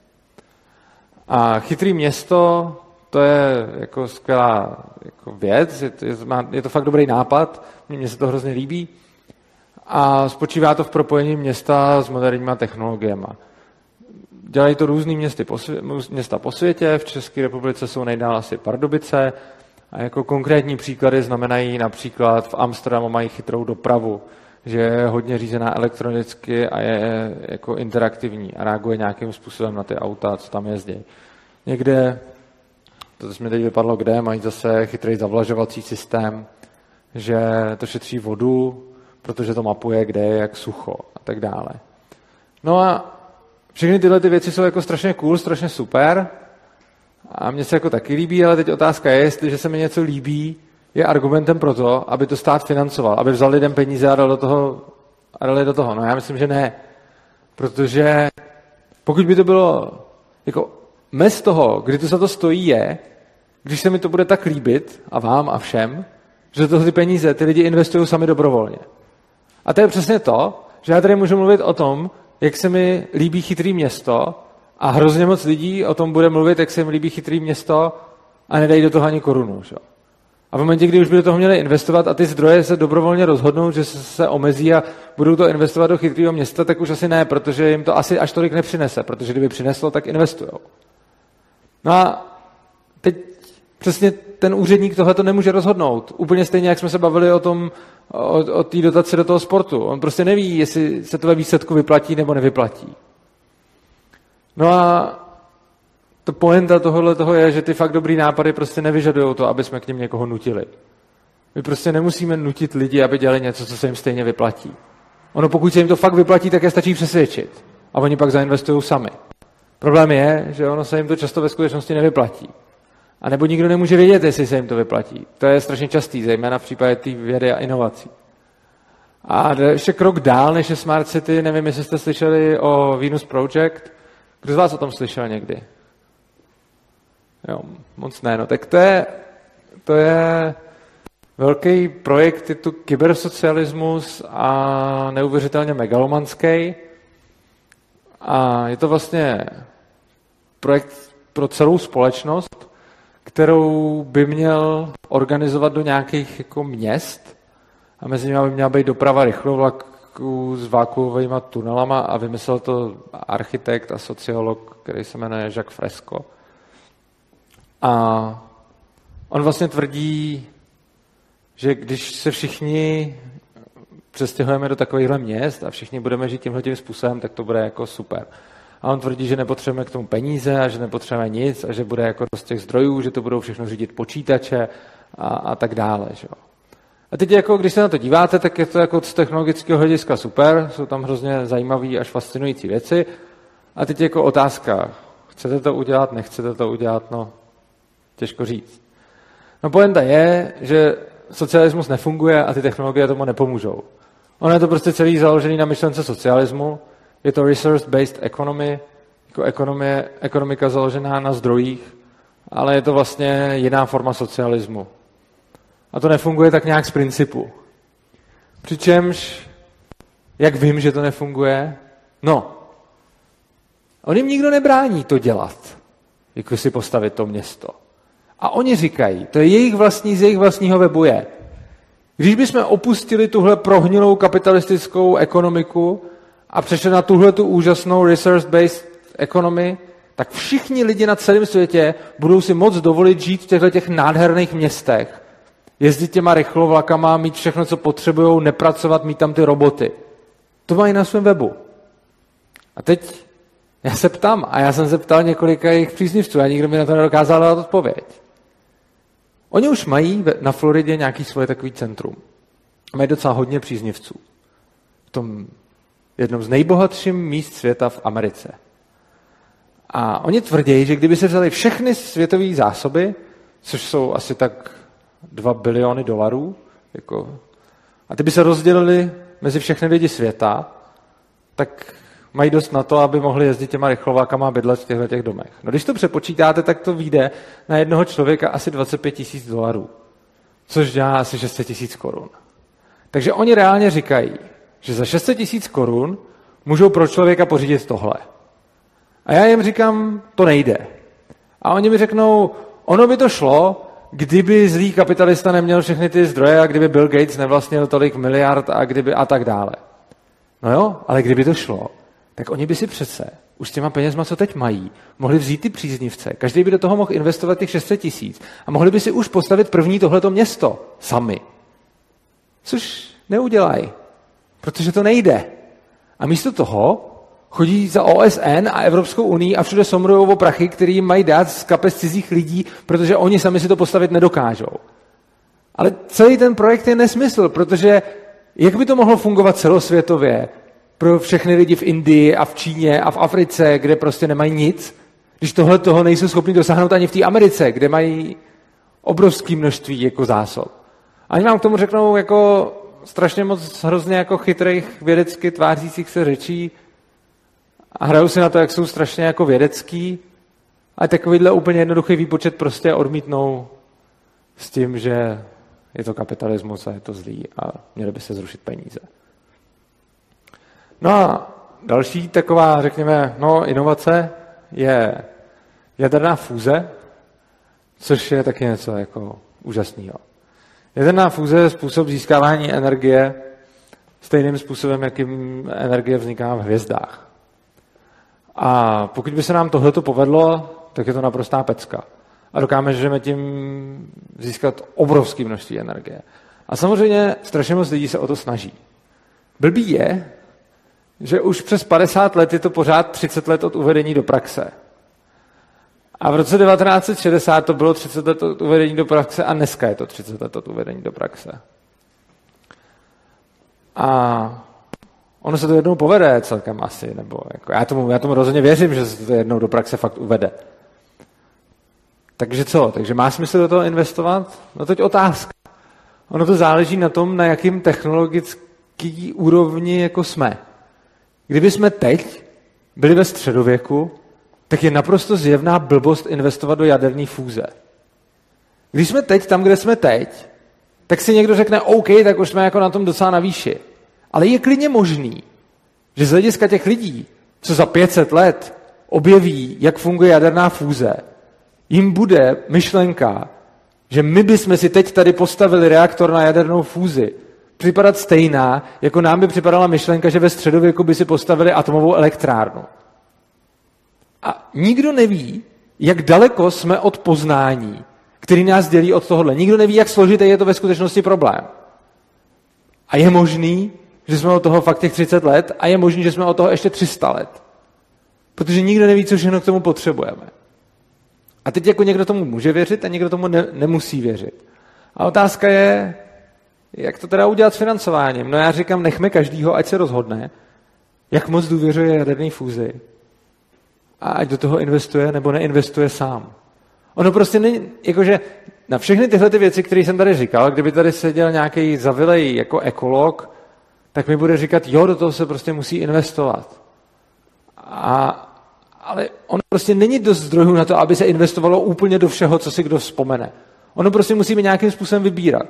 A chytrý město, to je jako skvělá jako věc, je to, je, je to fakt dobrý nápad, mně se to hrozně líbí. A spočívá to v propojení města s moderníma technologiemi dělají to různý městy po svě- města po světě, v České republice jsou nejdál asi Pardubice a jako konkrétní příklady znamenají například v Amsterdamu mají chytrou dopravu, že je hodně řízená elektronicky a je jako interaktivní a reaguje nějakým způsobem na ty auta, co tam jezdí. Někde, to mi teď vypadlo kde, mají zase chytrý zavlažovací systém, že to šetří vodu, protože to mapuje, kde je jak sucho a tak dále. No a všechny tyhle ty věci jsou jako strašně cool, strašně super a mně se jako taky líbí, ale teď otázka je, jestli se mi něco líbí, je argumentem pro to, aby to stát financoval, aby vzal lidem peníze a dal do toho, a dal do toho. No já myslím, že ne. Protože pokud by to bylo jako mez toho, kdy to za to stojí, je, když se mi to bude tak líbit, a vám a všem, že to ty peníze ty lidi investují sami dobrovolně. A to je přesně to, že já tady můžu mluvit o tom, jak se mi líbí chytrý město a hrozně moc lidí o tom bude mluvit, jak se mi líbí chytrý město a nedají do toho ani korunu. Že? A v momentě, kdy už by do toho měli investovat a ty zdroje se dobrovolně rozhodnou, že se omezí a budou to investovat do chytrého města, tak už asi ne, protože jim to asi až tolik nepřinese, protože kdyby přineslo, tak investují. No a teď přesně ten úředník tohle to nemůže rozhodnout. Úplně stejně, jak jsme se bavili o tom, o, o té dotaci do toho sportu. On prostě neví, jestli se to ve výsledku vyplatí nebo nevyplatí. No a to poenta tohohle toho je, že ty fakt dobrý nápady prostě nevyžadují to, aby jsme k ním někoho nutili. My prostě nemusíme nutit lidi, aby dělali něco, co se jim stejně vyplatí. Ono pokud se jim to fakt vyplatí, tak je stačí přesvědčit. A oni pak zainvestují sami. Problém je, že ono se jim to často ve skutečnosti nevyplatí. A nebo nikdo nemůže vědět, jestli se jim to vyplatí. To je strašně častý, zejména v případě té vědy a inovací. A ještě krok dál, než je Smart City, nevím, jestli jste slyšeli o Venus Project. Kdo z vás o tom slyšel někdy? Jo, moc ne. No, tak to je, to je velký projekt, je tu kybersocialismus a neuvěřitelně megalomanský. A je to vlastně projekt pro celou společnost, kterou by měl organizovat do nějakých jako měst a mezi nimi by měla být doprava rychlovlaků s vákuovými tunelama a vymyslel to architekt a sociolog, který se jmenuje Jacques Fresco. A on vlastně tvrdí, že když se všichni přestěhujeme do takovýchhle měst a všichni budeme žít tímhle tím způsobem, tak to bude jako super. A on tvrdí, že nepotřebujeme k tomu peníze a že nepotřebujeme nic a že bude jako z těch zdrojů, že to budou všechno řídit počítače a, a tak dále. Že? A teď jako, když se na to díváte, tak je to jako z technologického hlediska super, jsou tam hrozně zajímavé až fascinující věci. A teď jako otázka, chcete to udělat, nechcete to udělat, no těžko říct. No poenta je, že socialismus nefunguje a ty technologie tomu nepomůžou. Ono je to prostě celý založený na myšlence socialismu, je to resource-based economy, jako ekonomie, ekonomika založená na zdrojích, ale je to vlastně jiná forma socialismu. A to nefunguje tak nějak z principu. Přičemž, jak vím, že to nefunguje? No, on jim nikdo nebrání to dělat, jako si postavit to město. A oni říkají, to je jejich vlastní, z jejich vlastního webu je. Když bychom opustili tuhle prohnilou kapitalistickou ekonomiku a přešli na tuhle tu úžasnou resource-based economy, tak všichni lidi na celém světě budou si moc dovolit žít v těchto těch nádherných městech. Jezdit těma rychlovlakama, mít všechno, co potřebují, nepracovat, mít tam ty roboty. To mají na svém webu. A teď já se ptám, a já jsem se ptal několika jejich příznivců a nikdo mi na to nedokázal dát odpověď. Oni už mají na Floridě nějaký svoje takový centrum. Mají docela hodně příznivců. V tom jednom z nejbohatších míst světa v Americe. A oni tvrdí, že kdyby se vzali všechny světové zásoby, což jsou asi tak 2 biliony dolarů, jako, a ty by se rozdělili mezi všechny lidi světa, tak mají dost na to, aby mohli jezdit těma rychlovákama a bydlet v těchto těch domech. No když to přepočítáte, tak to vyjde na jednoho člověka asi 25 tisíc dolarů, což dělá asi 600 tisíc korun. Takže oni reálně říkají, že za 600 tisíc korun můžou pro člověka pořídit tohle. A já jim říkám, to nejde. A oni mi řeknou, ono by to šlo, kdyby zlý kapitalista neměl všechny ty zdroje a kdyby Bill Gates nevlastnil tolik miliard a kdyby a tak dále. No jo, ale kdyby to šlo, tak oni by si přece už s těma penězma, co teď mají, mohli vzít ty příznivce, každý by do toho mohl investovat těch 600 tisíc a mohli by si už postavit první tohleto město sami. Což neudělají, protože to nejde. A místo toho chodí za OSN a Evropskou unii a všude somrujou o prachy, který jim mají dát z kapes cizích lidí, protože oni sami si to postavit nedokážou. Ale celý ten projekt je nesmysl, protože jak by to mohlo fungovat celosvětově pro všechny lidi v Indii a v Číně a v Africe, kde prostě nemají nic, když tohle toho nejsou schopni dosáhnout ani v té Americe, kde mají obrovské množství jako zásob. Ani vám k tomu řeknou jako strašně moc hrozně jako chytrých vědecky tvářících se řečí a hrajou si na to, jak jsou strašně jako vědecký a takovýhle úplně jednoduchý výpočet prostě odmítnou s tím, že je to kapitalismus a je to zlý a měly by se zrušit peníze. No a další taková, řekněme, no, inovace je jaderná fúze, což je taky něco jako úžasného. Jaderná fúze je způsob získávání energie stejným způsobem, jakým energie vzniká v hvězdách. A pokud by se nám tohleto povedlo, tak je to naprostá pecka. A dokážeme tím získat obrovské množství energie. A samozřejmě strašně moc lidí se o to snaží. Blbý je, že už přes 50 let je to pořád 30 let od uvedení do praxe. A v roce 1960 to bylo 30 let od uvedení do praxe a dneska je to 30 let od uvedení do praxe. A ono se to jednou povede celkem asi, nebo jako já, tomu, já tomu rozhodně věřím, že se to jednou do praxe fakt uvede. Takže co? Takže má smysl do toho investovat? No teď otázka. Ono to záleží na tom, na jakým technologický úrovni jako jsme. Kdyby jsme teď byli ve středověku, tak je naprosto zjevná blbost investovat do jaderné fúze. Když jsme teď tam, kde jsme teď, tak si někdo řekne, OK, tak už jsme jako na tom docela na výši. Ale je klidně možný, že z hlediska těch lidí, co za 500 let objeví, jak funguje jaderná fúze, jim bude myšlenka, že my bychom si teď tady postavili reaktor na jadernou fúzi, připadat stejná, jako nám by připadala myšlenka, že ve středověku by si postavili atomovou elektrárnu. A nikdo neví, jak daleko jsme od poznání, který nás dělí od tohohle. Nikdo neví, jak složitý je to ve skutečnosti problém. A je možný, že jsme od toho fakt těch 30 let a je možný, že jsme od toho ještě 300 let. Protože nikdo neví, co všechno k tomu potřebujeme. A teď jako někdo tomu může věřit a někdo tomu ne, nemusí věřit. A otázka je, jak to teda udělat s financováním? No já říkám, nechme každýho, ať se rozhodne, jak moc důvěřuje jaderný fúzi a ať do toho investuje nebo neinvestuje sám. Ono prostě není, jakože na všechny tyhle ty věci, které jsem tady říkal, kdyby tady seděl nějaký zavilej jako ekolog, tak mi bude říkat, jo, do toho se prostě musí investovat. A, ale ono prostě není dost zdrojů na to, aby se investovalo úplně do všeho, co si kdo vzpomene. Ono prostě musíme nějakým způsobem vybírat.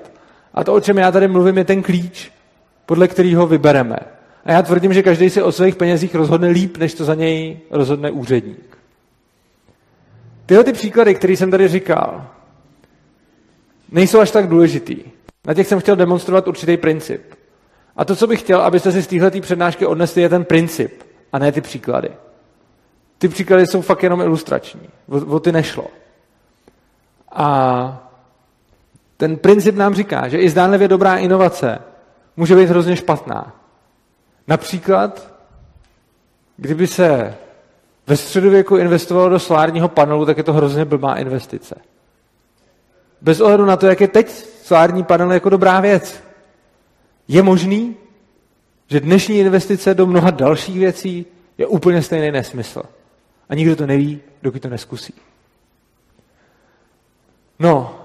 A to, o čem já tady mluvím, je ten klíč, podle kterého vybereme. A já tvrdím, že každý si o svých penězích rozhodne líp, než to za něj rozhodne úředník. Tyhle ty příklady, které jsem tady říkal, nejsou až tak důležitý. Na těch jsem chtěl demonstrovat určitý princip. A to, co bych chtěl, abyste si z téhle přednášky odnesli, je ten princip, a ne ty příklady. Ty příklady jsou fakt jenom ilustrační. O, o ty nešlo. A ten princip nám říká, že i zdánlivě dobrá inovace může být hrozně špatná. Například, kdyby se ve středověku investovalo do solárního panelu, tak je to hrozně blbá investice. Bez ohledu na to, jak je teď solární panel jako dobrá věc. Je možný, že dnešní investice do mnoha dalších věcí je úplně stejný nesmysl. A nikdo to neví, dokud to neskusí. No,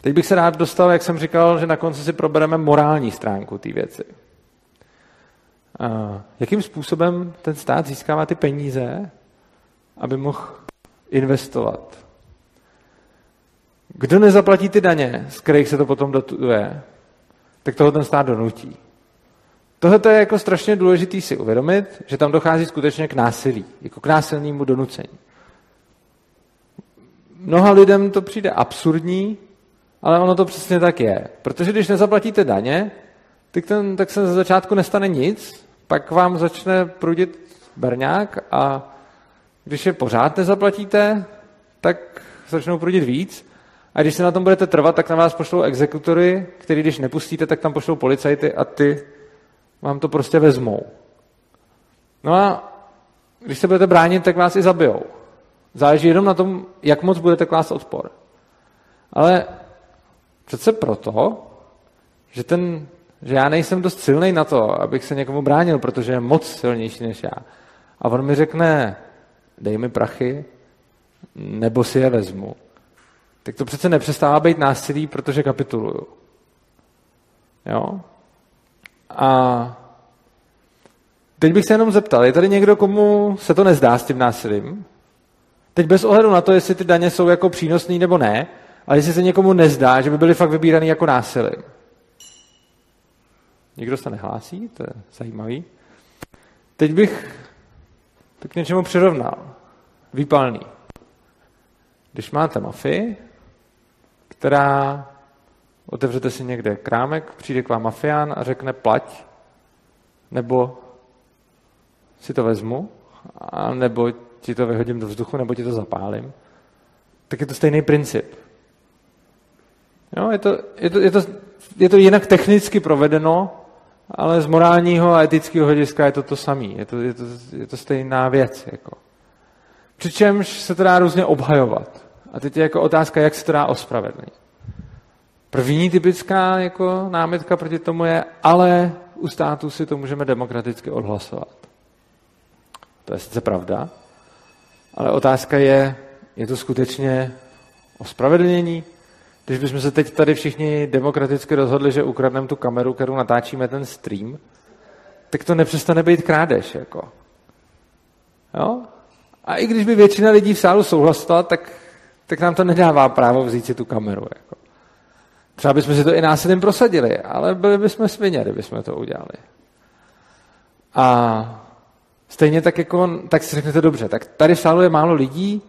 teď bych se rád dostal, jak jsem říkal, že na konci si probereme morální stránku té věci. A jakým způsobem ten stát získává ty peníze, aby mohl investovat? Kdo nezaplatí ty daně, z kterých se to potom dotuje, tak toho ten stát donutí. Tohle je jako strašně důležité si uvědomit, že tam dochází skutečně k násilí, jako k násilnému donucení. Mnoha lidem to přijde absurdní, ale ono to přesně tak je. Protože když nezaplatíte daně, tak, ten, tak se za začátku nestane nic, pak vám začne prudit berňák a když je pořád nezaplatíte, tak začnou prudit víc. A když se na tom budete trvat, tak na vás pošlou exekutory, který když nepustíte, tak tam pošlou policajty a ty vám to prostě vezmou. No a když se budete bránit, tak vás i zabijou. Záleží jenom na tom, jak moc budete klást odpor. Ale přece proto, že, ten, že já nejsem dost silný na to, abych se někomu bránil, protože je moc silnější než já. A on mi řekne, dej mi prachy, nebo si je vezmu. Tak to přece nepřestává být násilí, protože kapituluju. Jo? A teď bych se jenom zeptal, je tady někdo, komu se to nezdá s tím násilím? Teď bez ohledu na to, jestli ty daně jsou jako přínosný nebo ne, ale jestli se někomu nezdá, že by byly fakt vybíraný jako násilím. Nikdo se nehlásí, to je zajímavý. Teď bych to k něčemu přirovnal. Výpalný. Když máte mafii, která otevřete si někde krámek, přijde k vám mafián a řekne plať, nebo si to vezmu, a nebo ti to vyhodím do vzduchu, nebo ti to zapálím, tak je to stejný princip. Jo, je, to, je, to, je, to, je to jinak technicky provedeno, ale z morálního a etického hlediska je to to samé. Je to, je, to, je to stejná věc. Jako. Přičemž se to dá různě obhajovat. A teď je jako otázka, jak se to dá ospravedlnit. První typická jako námitka proti tomu je, ale u státu si to můžeme demokraticky odhlasovat. To je sice pravda, ale otázka je, je to skutečně ospravedlnění? Když bychom se teď tady všichni demokraticky rozhodli, že ukradneme tu kameru, kterou natáčíme ten stream, tak to nepřestane být krádež. Jako. Jo? A i když by většina lidí v sálu souhlasila, tak, tak nám to nedává právo vzít si tu kameru. Jako. Třeba bychom si to i násilím prosadili, ale byli bychom svině, kdybychom to udělali. A stejně tak, jako, tak si řeknete dobře, tak tady v sálu je málo lidí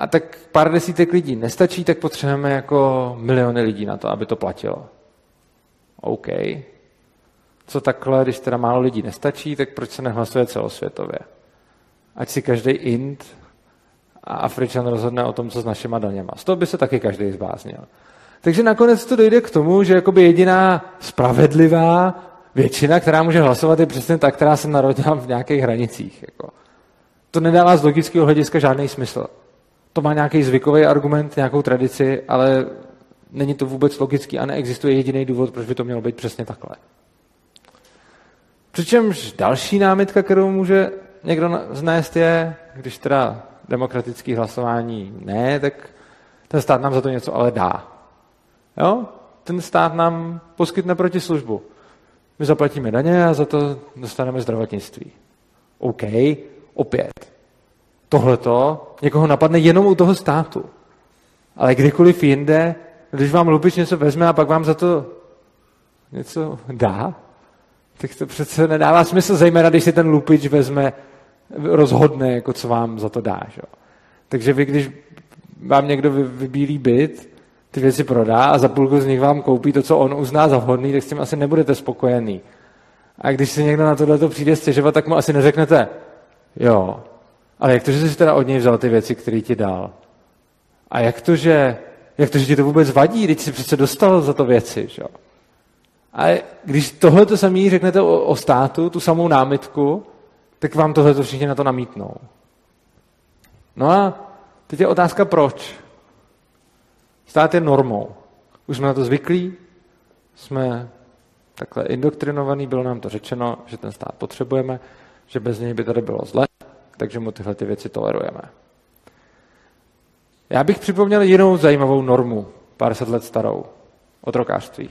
a tak pár desítek lidí nestačí, tak potřebujeme jako miliony lidí na to, aby to platilo. OK. Co takhle, když teda málo lidí nestačí, tak proč se nehlasuje celosvětově? Ať si každý Ind a Afričan rozhodne o tom, co s našima daněma. Z toho by se taky každý zbáznil. Takže nakonec to dojde k tomu, že jakoby jediná spravedlivá většina, která může hlasovat, je přesně ta, která se narodila v nějakých hranicích. Jako. To nedává z logického hlediska žádný smysl. To má nějaký zvykový argument, nějakou tradici, ale není to vůbec logický a neexistuje jediný důvod, proč by to mělo být přesně takhle. Přičemž další námitka, kterou může někdo znést, je, když teda demokratické hlasování ne, tak ten stát nám za to něco ale dá. Jo? Ten stát nám poskytne protislužbu. My zaplatíme daně a za to dostaneme zdravotnictví. OK, opět. Tohleto někoho napadne jenom u toho státu. Ale kdykoliv jinde, když vám lupič něco vezme a pak vám za to něco dá, tak to přece nedává smysl, zejména když si ten lupič vezme, rozhodne, jako co vám za to dá. Že? Takže vy, když vám někdo vybílí byt, ty věci prodá a za půlku z nich vám koupí to, co on uzná za vhodný, tak s tím asi nebudete spokojený. A když si někdo na tohle přijde stěžovat, tak mu asi neřeknete, jo, ale jak to, že jsi teda od něj vzal ty věci, které ti dal? A jak to, že, jak to, že ti to vůbec vadí, když jsi přece dostal za to věci, že? A když tohle to samý řeknete o, o státu, tu samou námitku, tak vám tohle to všichni na to namítnou. No a teď je otázka proč. Stát je normou. Už jsme na to zvyklí, jsme takhle indoktrinovaný, bylo nám to řečeno, že ten stát potřebujeme, že bez něj by tady bylo zle, takže mu tyhle ty věci tolerujeme. Já bych připomněl jinou zajímavou normu, pár set let starou, otrokářství.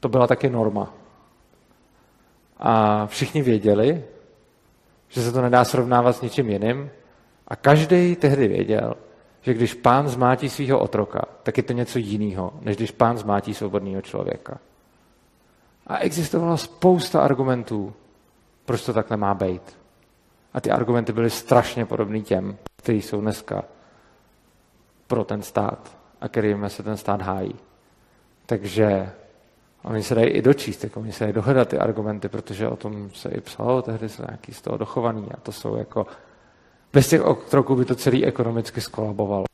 To byla taky norma. A všichni věděli, že se to nedá srovnávat s ničím jiným. A každý tehdy věděl, že když pán zmátí svého otroka, tak je to něco jiného, než když pán zmátí svobodného člověka. A existovala spousta argumentů, proč to takhle má být. A ty argumenty byly strašně podobný těm, kteří jsou dneska pro ten stát a kterými se ten stát hájí. Takže oni se dají i dočíst, jako oni se dají dohledat ty argumenty, protože o tom se i psalo, tehdy jsou nějaký z toho dochovaný a to jsou jako, bez těch okroků by to celý ekonomicky skolabovalo.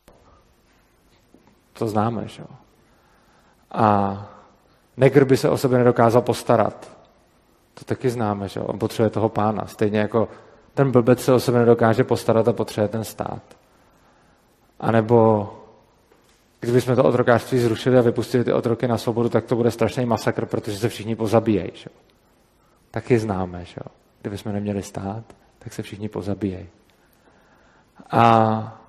To známe, že jo. A negr by se o sebe nedokázal postarat. To taky známe, že jo. On potřebuje toho pána. Stejně jako ten blbec se o sebe nedokáže postarat a potřebuje ten stát. A nebo kdybychom to otrokářství zrušili a vypustili ty otroky na svobodu, tak to bude strašný masakr, protože se všichni pozabíjejí. Že? Taky známe, že? kdybychom neměli stát, tak se všichni pozabíjejí. A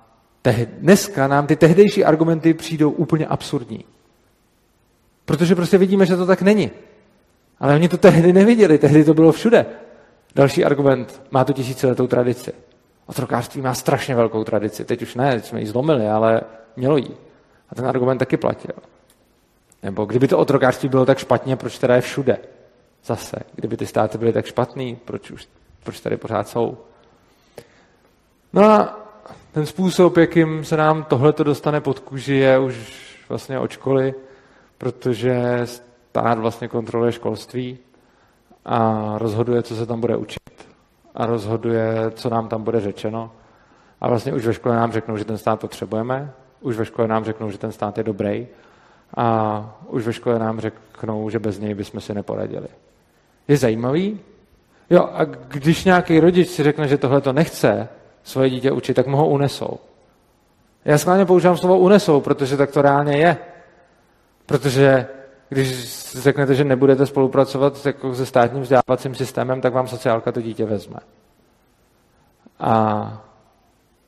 dneska nám ty tehdejší argumenty přijdou úplně absurdní. Protože prostě vidíme, že to tak není. Ale oni to tehdy neviděli, tehdy to bylo všude. Další argument, má to tisíciletou tradici. Otrokářství má strašně velkou tradici. Teď už ne, jsme ji zlomili, ale mělo jí. A ten argument taky platil. Nebo kdyby to otrokářství bylo tak špatně, proč teda je všude? Zase, kdyby ty státy byly tak špatný, proč, už, proč tady pořád jsou? No a ten způsob, jakým se nám tohle dostane pod kůži, je už vlastně od školy, protože stát vlastně kontroluje školství a rozhoduje, co se tam bude učit a rozhoduje, co nám tam bude řečeno. A vlastně už ve škole nám řeknou, že ten stát potřebujeme, už ve škole nám řeknou, že ten stát je dobrý a už ve škole nám řeknou, že bez něj bychom si neporadili. Je zajímavý? Jo, a když nějaký rodič si řekne, že tohle to nechce svoje dítě učit, tak mu ho unesou. Já schválně používám slovo unesou, protože tak to reálně je. Protože když řeknete, že nebudete spolupracovat jako se státním vzdělávacím systémem, tak vám sociálka to dítě vezme. A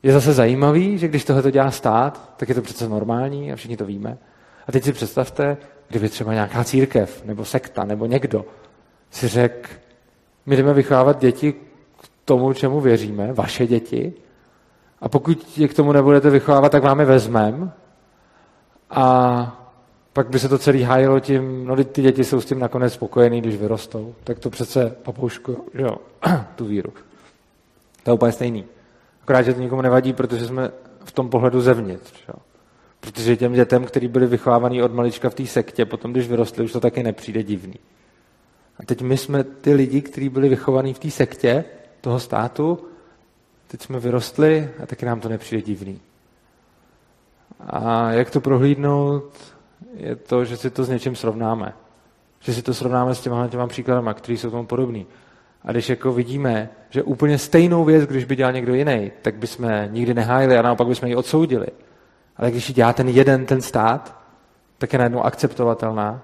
je zase zajímavý, že když tohle to dělá stát, tak je to přece normální a všichni to víme. A teď si představte, kdyby třeba nějaká církev, nebo sekta, nebo někdo si řekl, my jdeme vychovávat děti k tomu, čemu věříme, vaše děti, a pokud je k tomu nebudete vychovávat, tak vám je vezmem a pak by se to celý hájilo tím, no ty děti jsou s tím nakonec spokojený, když vyrostou. Tak to přece papoušku, jo, tu víru. To je úplně stejný. Akorát, že to nikomu nevadí, protože jsme v tom pohledu zevnitř. Jo. Protože těm dětem, kteří byli vychovávaní od malička v té sektě, potom, když vyrostli, už to taky nepřijde divný. A teď my jsme ty lidi, kteří byli vychovaní v té sektě toho státu, teď jsme vyrostli a taky nám to nepřijde divný. A jak to prohlídnout, je to, že si to s něčím srovnáme. Že si to srovnáme s těma, těma příkladama, které jsou tomu podobný. A když jako vidíme, že úplně stejnou věc, když by dělal někdo jiný, tak bychom nikdy nehájili a naopak bychom ji odsoudili. Ale když ji dělá ten jeden, ten stát, tak je najednou akceptovatelná,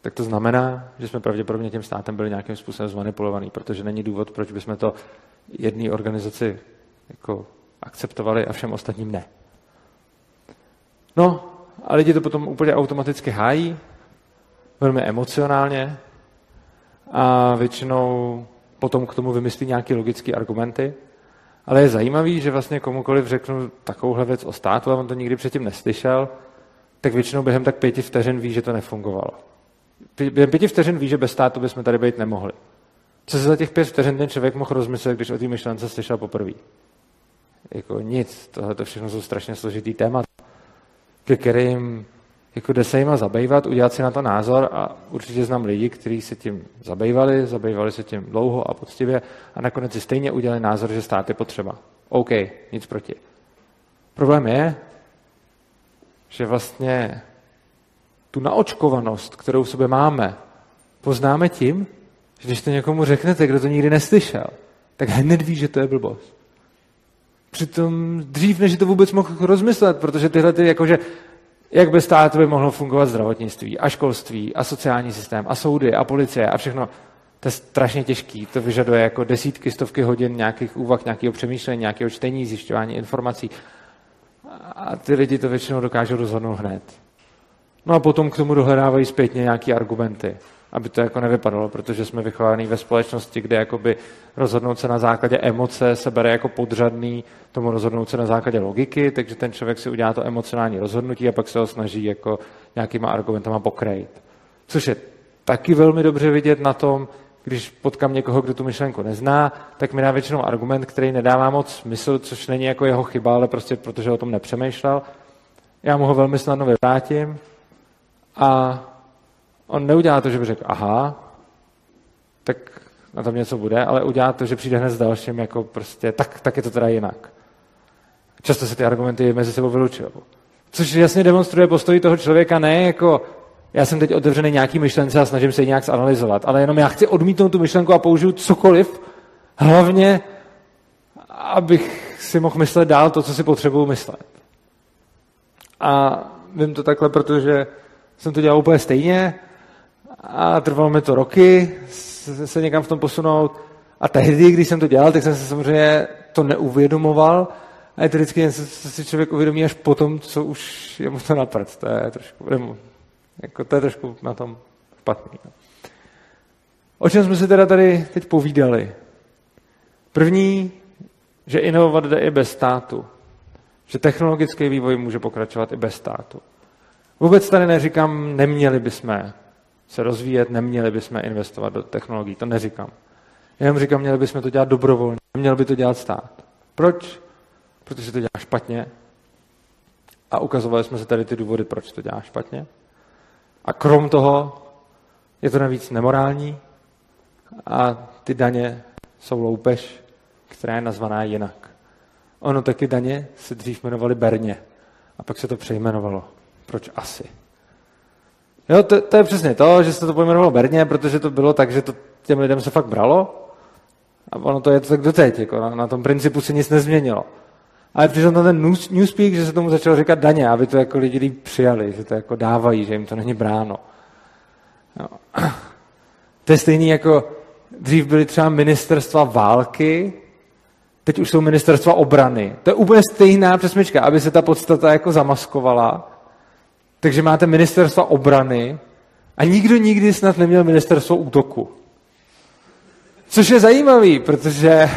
tak to znamená, že jsme pravděpodobně tím státem byli nějakým způsobem zmanipulovaný, protože není důvod, proč bychom to jedné organizaci jako akceptovali a všem ostatním ne. No, a lidi to potom úplně automaticky hájí, velmi emocionálně a většinou potom k tomu vymyslí nějaké logické argumenty. Ale je zajímavý, že vlastně komukoliv řeknu takovouhle věc o státu a on to nikdy předtím neslyšel, tak většinou během tak pěti vteřin ví, že to nefungovalo. Během pěti vteřin ví, že bez státu bychom tady být nemohli. Co se za těch pět vteřin ten člověk mohl rozmyslet, když o té myšlence slyšel poprvé? Jako nic, tohle to všechno jsou strašně složitý témat ke kterým jako jde se jima zabývat, udělat si na to názor a určitě znám lidi, kteří se tím zabývali, zabývali se tím dlouho a poctivě a nakonec si stejně udělali názor, že stát je potřeba. OK, nic proti. Problém je, že vlastně tu naočkovanost, kterou v sobě máme, poznáme tím, že když to někomu řeknete, kdo to nikdy neslyšel, tak hned ví, že to je blbost. Přitom dřív, než to vůbec mohl rozmyslet, protože tyhle ty, jakože, jak bez státu by mohlo fungovat zdravotnictví a školství a sociální systém a soudy a policie a všechno, to je strašně těžký. To vyžaduje jako desítky, stovky hodin nějakých úvah, nějakého přemýšlení, nějakého čtení, zjišťování informací. A ty lidi to většinou dokážou rozhodnout hned. No a potom k tomu dohledávají zpětně nějaké argumenty aby to jako nevypadalo, protože jsme vychováni ve společnosti, kde jakoby rozhodnout se na základě emoce se bere jako podřadný tomu rozhodnout se na základě logiky, takže ten člověk si udělá to emocionální rozhodnutí a pak se ho snaží jako nějakýma argumentama pokrejt. Což je taky velmi dobře vidět na tom, když potkám někoho, kdo tu myšlenku nezná, tak mi dá většinou argument, který nedává moc smysl, což není jako jeho chyba, ale prostě protože o tom nepřemýšlel. Já mu ho velmi snadno vyvrátím a On neudělá to, že by řekl, aha, tak na tom něco bude, ale udělá to, že přijde hned s dalším, jako prostě, tak, tak je to teda jinak. Často se ty argumenty mezi sebou vylučují. Což jasně demonstruje postoj toho člověka ne jako já jsem teď otevřený nějaký myšlence a snažím se ji nějak zanalizovat, ale jenom já chci odmítnout tu myšlenku a použiju cokoliv, hlavně, abych si mohl myslet dál to, co si potřebuju myslet. A vím to takhle, protože jsem to dělal úplně stejně a trvalo mi to roky se někam v tom posunout. A tehdy, když jsem to dělal, tak jsem se samozřejmě to neuvědomoval. A je to vždycky si člověk uvědomí až potom, co už je mu to napřed. To je trošku, jako to je trošku na tom špatný. No. O čem jsme si teda tady teď povídali? První, že inovovat jde i bez státu. Že technologický vývoj může pokračovat i bez státu. Vůbec tady neříkám, neměli bychom se rozvíjet, neměli bychom investovat do technologií. To neříkám. Jenom říkám, měli bychom to dělat dobrovolně. Měl by to dělat stát. Proč? Protože to dělá špatně. A ukazovali jsme se tady ty důvody, proč to dělá špatně. A krom toho je to navíc nemorální a ty daně jsou loupež, která je nazvaná jinak. Ono taky daně se dřív jmenovaly Berně a pak se to přejmenovalo. Proč asi? Jo, to, to je přesně to, že se to pojmenovalo Berně, protože to bylo tak, že to těm lidem se fakt bralo a ono to je to tak doteď, jako na, na tom principu se nic nezměnilo. Ale přišel na ten newspeak, že se tomu začalo říkat daně, aby to jako lidi přijali, že to jako dávají, že jim to není bráno. Jo. To je stejný jako dřív byly třeba ministerstva války, teď už jsou ministerstva obrany. To je úplně stejná přesmička, aby se ta podstata jako zamaskovala. Takže máte ministerstva obrany a nikdo nikdy snad neměl ministerstvo útoku. Což je zajímavý, protože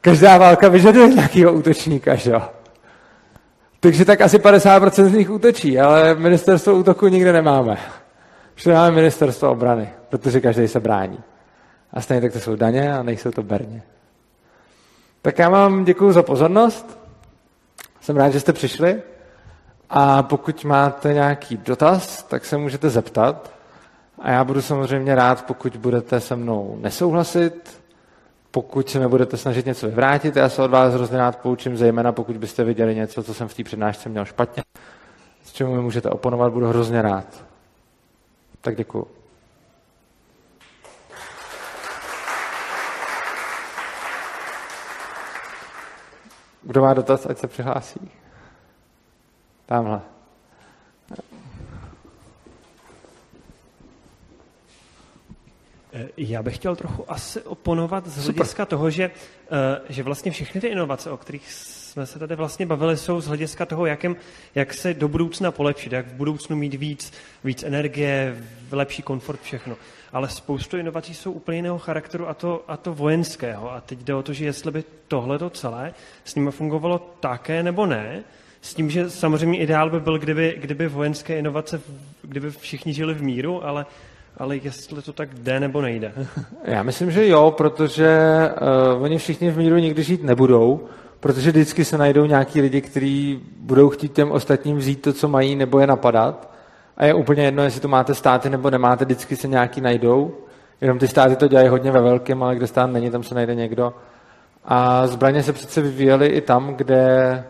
Každá válka vyžaduje nějakého útočníka, že jo? Takže tak asi 50% z nich útočí, ale ministerstvo útoku nikde nemáme. Všude máme ministerstvo obrany, protože každý se brání. A stejně tak to jsou daně a nejsou to berně. Tak já vám děkuji za pozornost. Jsem rád, že jste přišli. A pokud máte nějaký dotaz, tak se můžete zeptat. A já budu samozřejmě rád, pokud budete se mnou nesouhlasit, pokud se mi budete snažit něco vyvrátit, já se od vás hrozně rád poučím, zejména pokud byste viděli něco, co jsem v té přednášce měl špatně, s čemu mi můžete oponovat, budu hrozně rád. Tak děkuju. Kdo má dotaz, ať se přihlásí. Tamhle. Eh, já bych chtěl trochu asi oponovat z hlediska Super. toho, že, eh, že vlastně všechny ty inovace, o kterých jsme se tady vlastně bavili, jsou z hlediska toho, jakým, jak se do budoucna polepšit, jak v budoucnu mít víc, víc energie, lepší komfort, všechno. Ale spoustu inovací jsou úplně jiného charakteru a to, a to vojenského. A teď jde o to, že jestli by tohle to celé s nimi fungovalo také nebo ne, s tím, že samozřejmě ideál by byl, kdyby, kdyby vojenské inovace, kdyby všichni žili v míru, ale ale jestli to tak jde nebo nejde. Já myslím, že jo, protože uh, oni všichni v míru nikdy žít nebudou, protože vždycky se najdou nějaký lidi, kteří budou chtít těm ostatním vzít to, co mají, nebo je napadat. A je úplně jedno, jestli to máte státy nebo nemáte, vždycky se nějaký najdou. Jenom ty státy to dělají hodně ve velkém, ale kde stát není, tam se najde někdo. A zbraně se přece vyvíjely i tam, kde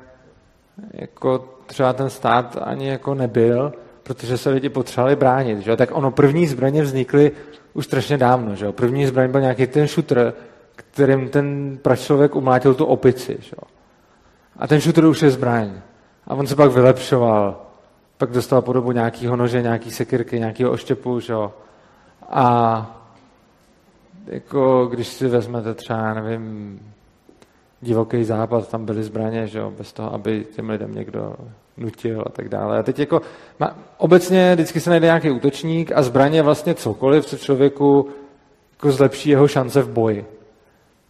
jako třeba ten stát ani jako nebyl protože se lidi potřebovali bránit. Že? Tak ono, první zbraně vznikly už strašně dávno. Že? První zbraň byl nějaký ten šutr, kterým ten pračlověk umlátil tu opici. Že? A ten šutr už je zbraň. A on se pak vylepšoval. Pak dostal podobu nějakého nože, nějaký sekirky, nějakého oštěpu. Že? A jako, když si vezmete třeba, nevím, divoký západ, tam byly zbraně, že jo, bez toho, aby těm lidem někdo nutil a tak dále. A teď jako, má, obecně vždycky se najde nějaký útočník a zbraně vlastně cokoliv, co člověku jako zlepší jeho šance v boji.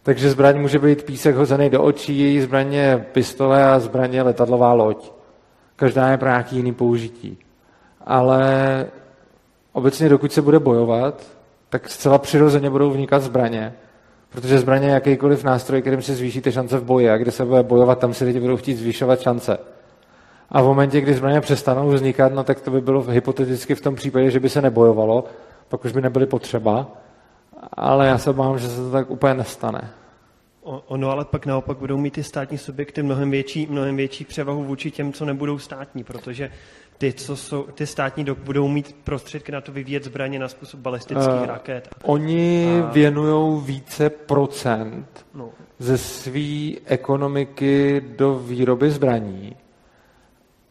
Takže zbraň může být písek hozený do očí, zbraně pistole a zbraně letadlová loď. Každá je pro nějaký jiný použití. Ale obecně dokud se bude bojovat, tak zcela přirozeně budou vnikat zbraně. Protože zbraně je jakýkoliv nástroj, kterým si zvýšíte šance v boji. A kde se bude bojovat, tam si lidi budou chtít zvýšovat šance. A v momentě, kdy zbraně přestanou vznikat, no tak to by bylo hypoteticky v tom případě, že by se nebojovalo, pak už by nebyly potřeba, ale já se bám, že se to tak úplně nestane. Ono ale pak naopak budou mít ty státní subjekty mnohem větší, mnohem větší převahu vůči těm, co nebudou státní, protože ty, co jsou, ty státní dok budou mít prostředky na to vyvíjet zbraně na způsob balistických uh, raket. Oni a... věnují více procent no. ze své ekonomiky do výroby zbraní,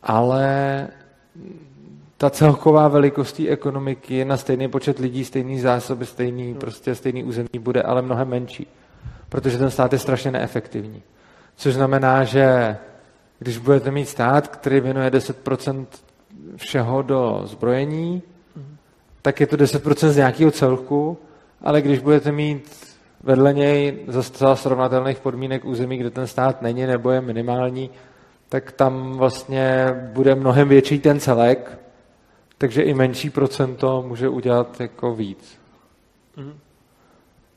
ale ta celková velikost té ekonomiky na stejný počet lidí, stejný zásoby, stejný, no. prostě stejný území bude ale mnohem menší protože ten stát je strašně neefektivní. Což znamená, že když budete mít stát, který věnuje 10% všeho do zbrojení, tak je to 10% z nějakého celku, ale když budete mít vedle něj za srovnatelných podmínek území, kde ten stát není nebo je minimální, tak tam vlastně bude mnohem větší ten celek, takže i menší procento může udělat jako víc. Mm-hmm.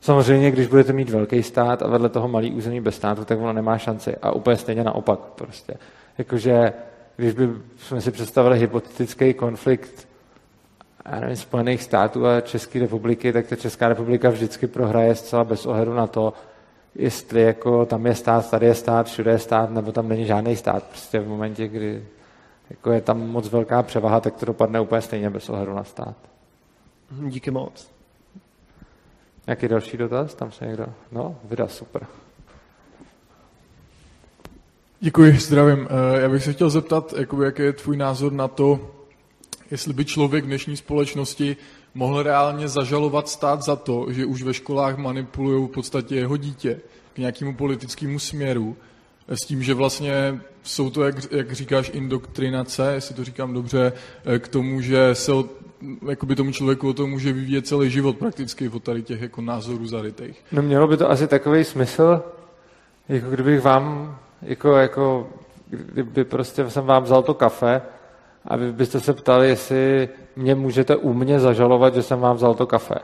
Samozřejmě, když budete mít velký stát a vedle toho malý území bez státu, tak ono nemá šanci. A úplně stejně naopak. Prostě. Jakože, když by jsme si představili hypotetický konflikt já nevím, Spojených států a České republiky, tak ta Česká republika vždycky prohraje zcela bez ohledu na to, jestli jako tam je stát, tady je stát, všude je stát, nebo tam není žádný stát. Prostě v momentě, kdy jako je tam moc velká převaha, tak to dopadne úplně stejně bez ohledu na stát. Díky moc. Nějaký další dotaz? Tam se někdo... No, vydá, super. Děkuji, zdravím. Eh, já bych se chtěl zeptat, jakoby, jaký je tvůj názor na to, jestli by člověk v dnešní společnosti mohl reálně zažalovat stát za to, že už ve školách manipulují v podstatě jeho dítě k nějakému politickému směru, s tím, že vlastně jsou to, jak, jak říkáš, indoktrinace, jestli to říkám dobře, eh, k tomu, že se jakoby tomu člověku o tom může vyvíjet celý život prakticky od tady těch jako názorů zarytých. No mělo by to asi takový smysl, jako kdybych vám, jako, jako kdyby prostě jsem vám vzal to kafe a vy byste se ptali, jestli mě můžete u mě zažalovat, že jsem vám vzal to kafe.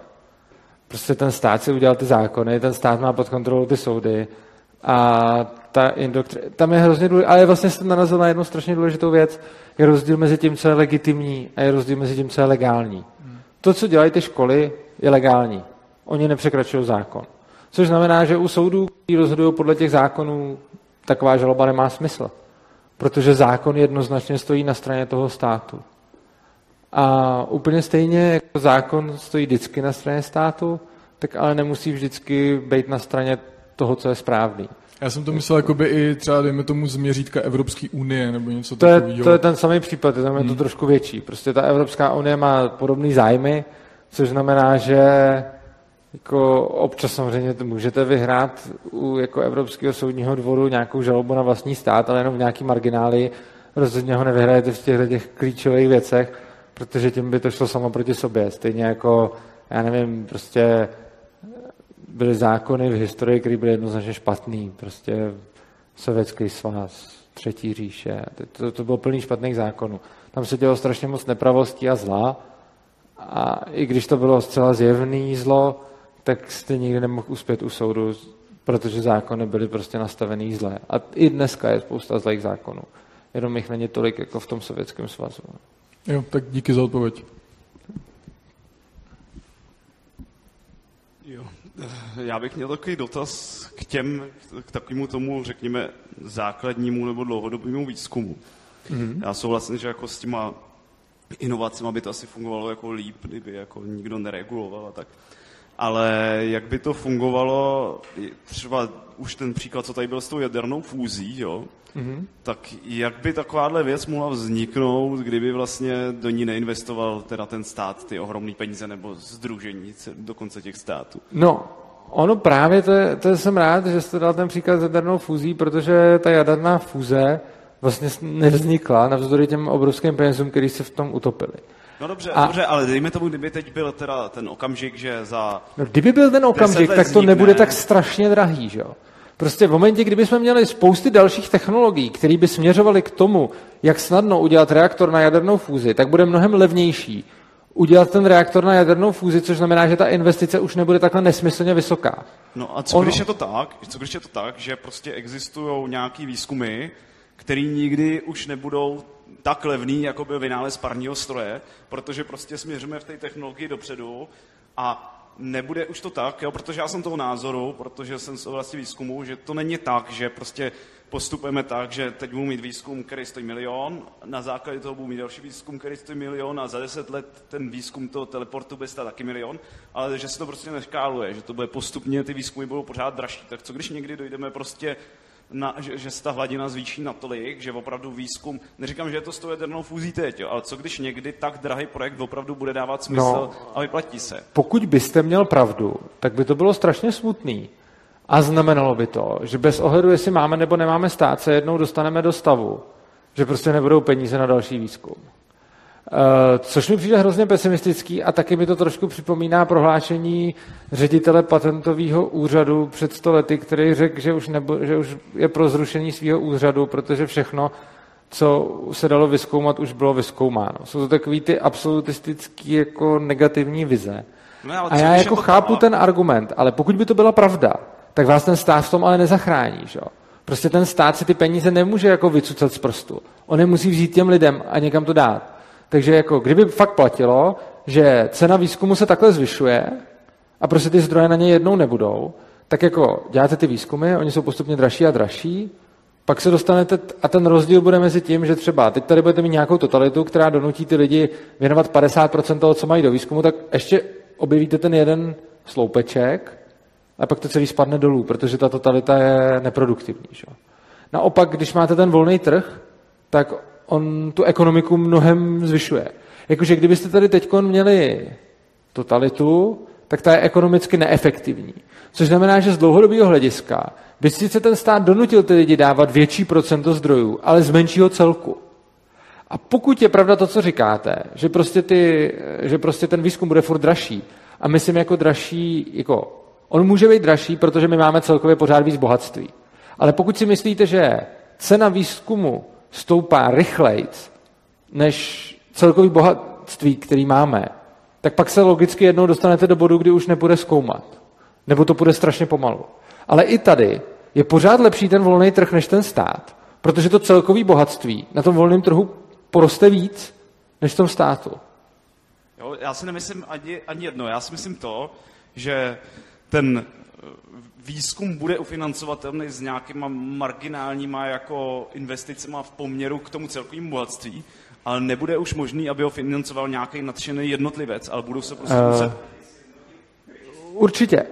Prostě ten stát si udělal ty zákony, ten stát má pod kontrolou ty soudy a ta indoktri... tam je hrozně důležité, ale vlastně jsem narazil na jednu strašně důležitou věc, je rozdíl mezi tím, co je legitimní a je rozdíl mezi tím, co je legální. To, co dělají ty školy, je legální. Oni nepřekračují zákon. Což znamená, že u soudů, kteří rozhodují podle těch zákonů, taková žaloba nemá smysl. Protože zákon jednoznačně stojí na straně toho státu. A úplně stejně jako zákon stojí vždycky na straně státu, tak ale nemusí vždycky být na straně toho, co je správný. Já jsem to myslel jakoby i třeba, dejme tomu, změřítka Evropské unie nebo něco to takového. Je, to je ten samý případ, tam je to hmm. trošku větší. Prostě ta Evropská unie má podobné zájmy, což znamená, že jako občas samozřejmě můžete vyhrát u jako Evropského soudního dvoru nějakou žalobu na vlastní stát, ale jenom v nějaký margináli rozhodně ho nevyhrajete v těchto těch klíčových věcech, protože tím by to šlo samo proti sobě. Stejně jako, já nevím, prostě byly zákony v historii, které byly jednoznačně špatný. Prostě sovětský svaz, třetí říše, to, to bylo plný špatných zákonů. Tam se dělo strašně moc nepravostí a zla a i když to bylo zcela zjevný zlo, tak jste nikdy nemohl uspět u soudu, protože zákony byly prostě nastavený zlé. A i dneska je spousta zlých zákonů. Jenom jich není tolik jako v tom sovětském svazu. Jo, tak díky za odpověď. Já bych měl takový dotaz k těm, k takovému tomu, řekněme, základnímu nebo dlouhodobému výzkumu. Mm-hmm. Já souhlasím, že jako s těma inovacemi by to asi fungovalo jako líp, kdyby jako nikdo nereguloval a tak. Ale jak by to fungovalo, třeba už ten příklad, co tady byl s tou jadernou fúzí, jo, mm-hmm. tak jak by takováhle věc mohla vzniknout, kdyby vlastně do ní neinvestoval teda ten stát ty ohromné peníze nebo združení dokonce těch států? No, ono právě, to, je, to jsem rád, že jste dal ten příklad s jadernou fúzí, protože ta jaderná fúze vlastně nevznikla navzdory těm obrovským penězům, který se v tom utopili. No dobře, a... dobře, ale dejme tomu, kdyby teď byl teda ten okamžik, že za... No, kdyby byl ten okamžik, tak to nebude tak strašně drahý, že jo? Prostě v momentě, kdyby jsme měli spousty dalších technologií, které by směřovaly k tomu, jak snadno udělat reaktor na jadernou fúzi, tak bude mnohem levnější udělat ten reaktor na jadernou fúzi, což znamená, že ta investice už nebude takhle nesmyslně vysoká. No a co ono... když je to tak, co když je to tak, že prostě existují nějaký výzkumy, který nikdy už nebudou tak levný, jako byl vynález parního stroje, protože prostě směřujeme v té technologii dopředu a nebude už to tak, jo, protože já jsem toho názoru, protože jsem z oblasti výzkumu, že to není tak, že prostě postupujeme tak, že teď budu mít výzkum, který stojí milion, na základě toho budu mít další výzkum, který stojí milion a za deset let ten výzkum toho teleportu bude stát taky milion, ale že se to prostě neškáluje, že to bude postupně, ty výzkumy budou pořád dražší. Tak co když někdy dojdeme prostě na, že, že se ta hladina zvýší natolik, že opravdu výzkum, neříkám, že je to s tou jadernou fúzí teď, jo, ale co když někdy tak drahý projekt opravdu bude dávat smysl no, a vyplatí se? Pokud byste měl pravdu, tak by to bylo strašně smutný. A znamenalo by to, že bez ohledu, jestli máme nebo nemáme stát, se jednou dostaneme do stavu, že prostě nebudou peníze na další výzkum. Eh, což mi přijde hrozně pesimistický a taky mi to trošku připomíná prohlášení ředitele patentového úřadu před sto lety, který řekl, že už, nebo, že už je pro zrušení svého úřadu, protože všechno, co se dalo vyskoumat, už bylo vyskoumáno. Jsou to takový ty absolutistický jako negativní vize. No, a já jako chápu ten argument, ale pokud by to byla pravda, tak vás ten stát v tom ale nezachrání. Že? Prostě ten stát si ty peníze nemůže jako vycucat z prstu. On je musí vzít těm lidem a někam to dát. Takže jako kdyby fakt platilo, že cena výzkumu se takhle zvyšuje a prostě ty zdroje na ně jednou nebudou, tak jako děláte ty výzkumy, oni jsou postupně dražší a dražší, pak se dostanete, a ten rozdíl bude mezi tím, že třeba teď tady budete mít nějakou totalitu, která donutí ty lidi věnovat 50% toho, co mají do výzkumu, tak ještě objevíte ten jeden sloupeček a pak to celý spadne dolů, protože ta totalita je neproduktivní. Že? Naopak, když máte ten volný trh, tak on tu ekonomiku mnohem zvyšuje. Jakože kdybyste tady teď měli totalitu, tak ta je ekonomicky neefektivní. Což znamená, že z dlouhodobého hlediska by sice ten stát donutil ty lidi dávat větší procento zdrojů, ale z menšího celku. A pokud je pravda to, co říkáte, že prostě, ty, že prostě ten výzkum bude furt dražší, a myslím jako dražší, jako on může být dražší, protože my máme celkově pořád víc bohatství. Ale pokud si myslíte, že cena výzkumu stoupá rychleji než celkový bohatství, který máme, tak pak se logicky jednou dostanete do bodu, kdy už nebude zkoumat. Nebo to bude strašně pomalu. Ale i tady je pořád lepší ten volný trh než ten stát, protože to celkový bohatství na tom volném trhu poroste víc než v tom státu. Jo, já si nemyslím ani, ani jedno. Já si myslím to, že ten výzkum bude ufinancovatelný s nějakýma marginálníma jako investicema v poměru k tomu celkovému bohatství, ale nebude už možný, aby ho financoval nějaký nadšený jednotlivec, ale budou se prostě uh, muset... Určitě.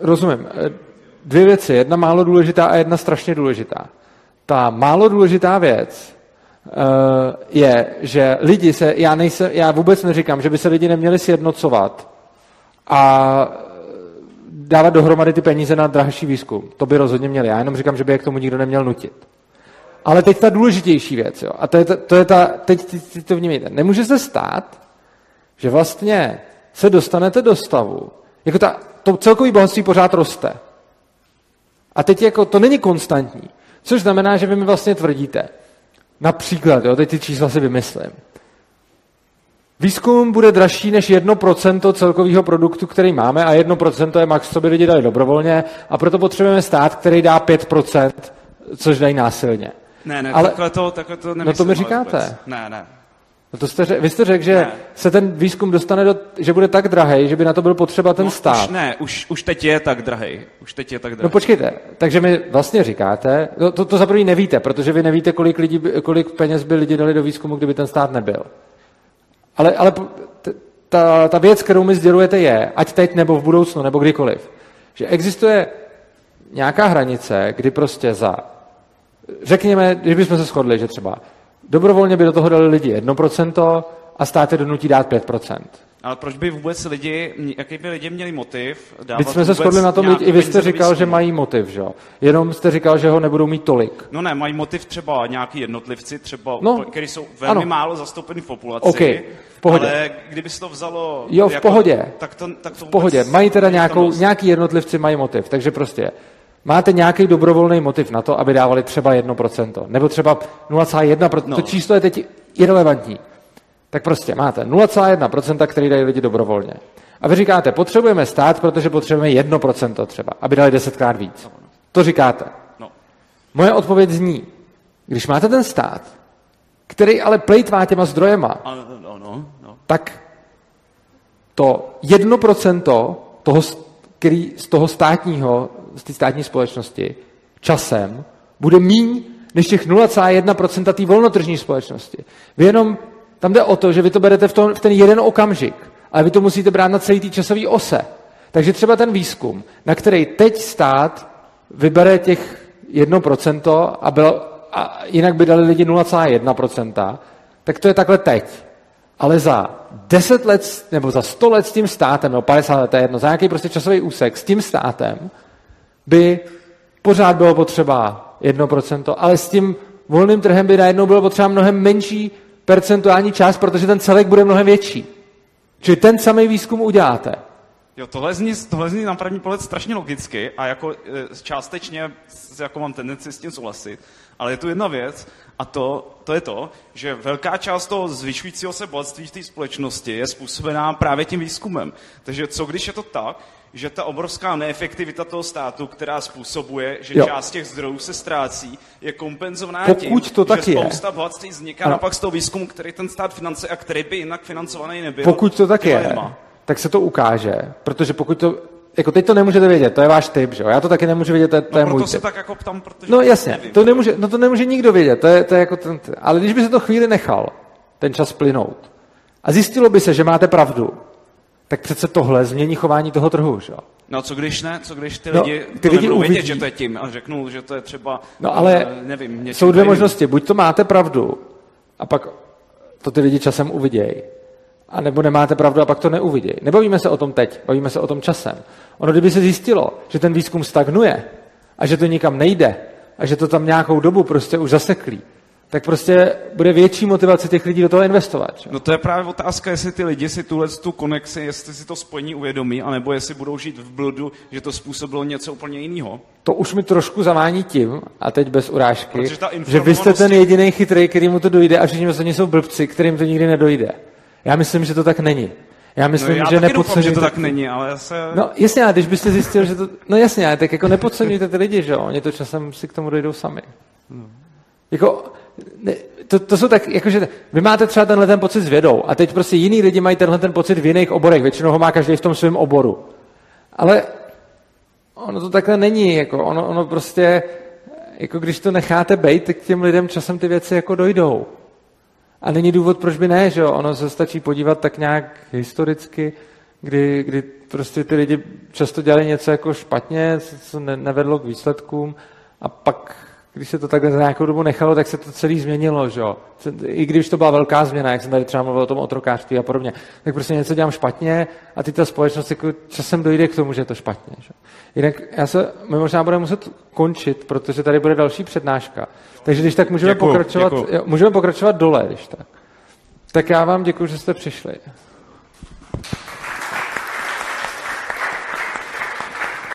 Rozumím. Dvě věci. Jedna málo důležitá a jedna strašně důležitá. Ta málo důležitá věc uh, je, že lidi se, já, nejsem, já vůbec neříkám, že by se lidi neměli sjednocovat a dávat dohromady ty peníze na dražší výzkum. To by rozhodně měli. Já jenom říkám, že by je k tomu nikdo neměl nutit. Ale teď ta důležitější věc, jo, a to je ta, to je ta teď, teď to vnímejte. Nemůže se stát, že vlastně se dostanete do stavu, jako ta, to celkový bohatství pořád roste. A teď jako to není konstantní. Což znamená, že vy mi vlastně tvrdíte, například, jo, teď ty čísla si vymyslím, Výzkum bude dražší než 1% celkového produktu, který máme a 1% je max, co by lidi dali dobrovolně a proto potřebujeme stát, který dá 5%, což dají násilně. Ne, ne, Ale, takhle to, takhle to nemyslím. No to mi říkáte. Vůbec. Ne, ne. No to jste, vy jste řekl, že ne. se ten výzkum dostane do, že bude tak drahý, že by na to byl potřeba ten no, stát. Už ne, už, už teď je tak drahý. Už teď je tak drahý. No počkejte, takže mi vlastně říkáte, no, to, to za první nevíte, protože vy nevíte, kolik, lidí, kolik peněz by lidi dali do výzkumu, kdyby ten stát nebyl. Ale, ale ta, ta věc, kterou mi sdělujete, je, ať teď nebo v budoucnu, nebo kdykoliv, že existuje nějaká hranice, kdy prostě za, řekněme, když bychom se shodli, že třeba dobrovolně by do toho dali lidi 1% a stát je donutí dát 5%. Ale proč by vůbec lidi, jaký by lidi měli motiv dávat jsme se shodli na tom, i vy jste říkal, že mají motiv, že jo? Jenom jste říkal, že ho nebudou mít tolik. No ne, mají motiv třeba nějaký jednotlivci, třeba, no, který jsou velmi ano. málo zastoupeni v populaci. Okay, v pohodě. Ale kdyby se to vzalo... Jo, v jako, pohodě. Tak to, tak to v pohodě. Mají teda nějakou, nějaký jednotlivci mají motiv, takže prostě máte nějaký dobrovolný motiv na to, aby dávali třeba 1%, nebo třeba 0,1%. No. To číslo je teď irrelevantní tak prostě máte 0,1%, který dají lidi dobrovolně. A vy říkáte, potřebujeme stát, protože potřebujeme 1% třeba, aby dali desetkrát víc. To říkáte. No. Moje odpověď zní, když máte ten stát, který ale plejtvá těma zdrojema, no, no, tak to jedno procento toho, který z toho státního, z té státní společnosti časem bude míň než těch 0,1% té volnotržní společnosti. Vy jenom, tam jde o to, že vy to berete v, to, v ten jeden okamžik, ale vy to musíte brát na celý té časové ose. Takže třeba ten výzkum, na který teď stát vybere těch 1% a, byl, a jinak by dali lidi 0,1%, tak to je takhle teď. Ale za 10 let, nebo za 100 let s tím státem, nebo 50 let, to je jedno, za nějaký prostě časový úsek s tím státem by pořád bylo potřeba 1%, ale s tím volným trhem by najednou bylo potřeba mnohem menší percentuální část, protože ten celek bude mnohem větší. Čili ten samý výzkum uděláte. Jo, tohle zní, tohle zní na první pohled strašně logicky a jako e, částečně jako mám tendenci s tím souhlasit, ale je tu jedna věc a to, to je to, že velká část toho zvyšujícího se bohatství v té společnosti je způsobená právě tím výzkumem. Takže co když je to tak, že ta obrovská neefektivita toho státu, která způsobuje, že Jo. část těch zdrojů se ztrácí, je kompenzovaná Pokud tím, to tak že je. spousta bohatství vzniká Ano. naopak z toho výzkumu, který ten stát financuje a který by jinak financovaný nebyl. Pokud to tak je, nemá. tak se to ukáže, protože pokud to, jako teď to nemůžete vědět, to je váš typ, že jo? Já to taky nemůžu vědět, to je, to No je můj se typ. tak jako ptám, protože No jasně, nevím. to nemůže, no to nemůže nikdo vědět, to je, to je jako ten, ale když by se to chvíli nechal, ten čas plynout, a zjistilo by se, že máte pravdu, tak přece tohle změní chování toho trhu, že jo? No co když ne? Co když ty No, lidi ty to lidi nebudou vědět, uvidí. že to je tím a řeknou, že to je třeba, No ale eh, nevím, jsou dvě jiným. možnosti. Buď to máte pravdu a pak to ty lidi časem uvidějí. A nebo nemáte pravdu a pak to neuvidějí. Nebavíme se o tom teď, bavíme se o tom časem. Ono, kdyby se zjistilo, že ten výzkum stagnuje a že to nikam nejde a že to tam nějakou dobu prostě už zaseklí, tak prostě bude větší motivace těch lidí do toho investovat. Že? No to je právě otázka, jestli ty lidi si tuhle tu konexi, jestli si to spojení uvědomí, anebo jestli budou žít v bludu, že to způsobilo něco úplně jiného. To už mi trošku zavání tím, a teď bez urážky, že vy jste ten jediný chytrý, který mu to dojde a všichni ostatní jsou blbci, kterým to nikdy nedojde. Já myslím, že to tak není. Já No, myslím, já že doufám, že to tak není, ale já se... No jasně, ale když byste zjistil, že to... No jasně, ale tak jako nepodceňujte ty lidi, že jo? Oni to časem si k tomu dojdou sami. Jako, ne, to, to jsou tak, jakože vy máte třeba tenhle ten pocit s vědou a teď prostě jiný lidi mají tenhle ten pocit v jiných oborech, většinou ho má každý v tom svém oboru. Ale ono to takhle není, jako ono, ono prostě, jako když to necháte bejt, tak těm lidem časem ty věci jako dojdou. A není důvod, proč by ne, že jo? Ono se stačí podívat tak nějak historicky, kdy, kdy prostě ty lidi často dělali něco jako špatně, co- co ne, nevedlo k výsledkům a pak, když se to takhle za nějakou dobu nechalo, tak se to celý změnilo, že jo? I když to byla velká změna, jak jsem tady třeba mluvil o tom otrokářství a podobně, tak prostě něco dělám špatně a ty ta společnost jako časem dojde k tomu, že je to špatně. Že? Jinak já se, my možná budeme muset končit, protože tady bude další přednáška. Takže když tak můžeme Děkuju, pokračovat, děkuju. jo, můžeme pokračovat dole, když tak. Tak já vám děkuji, že jste přišli.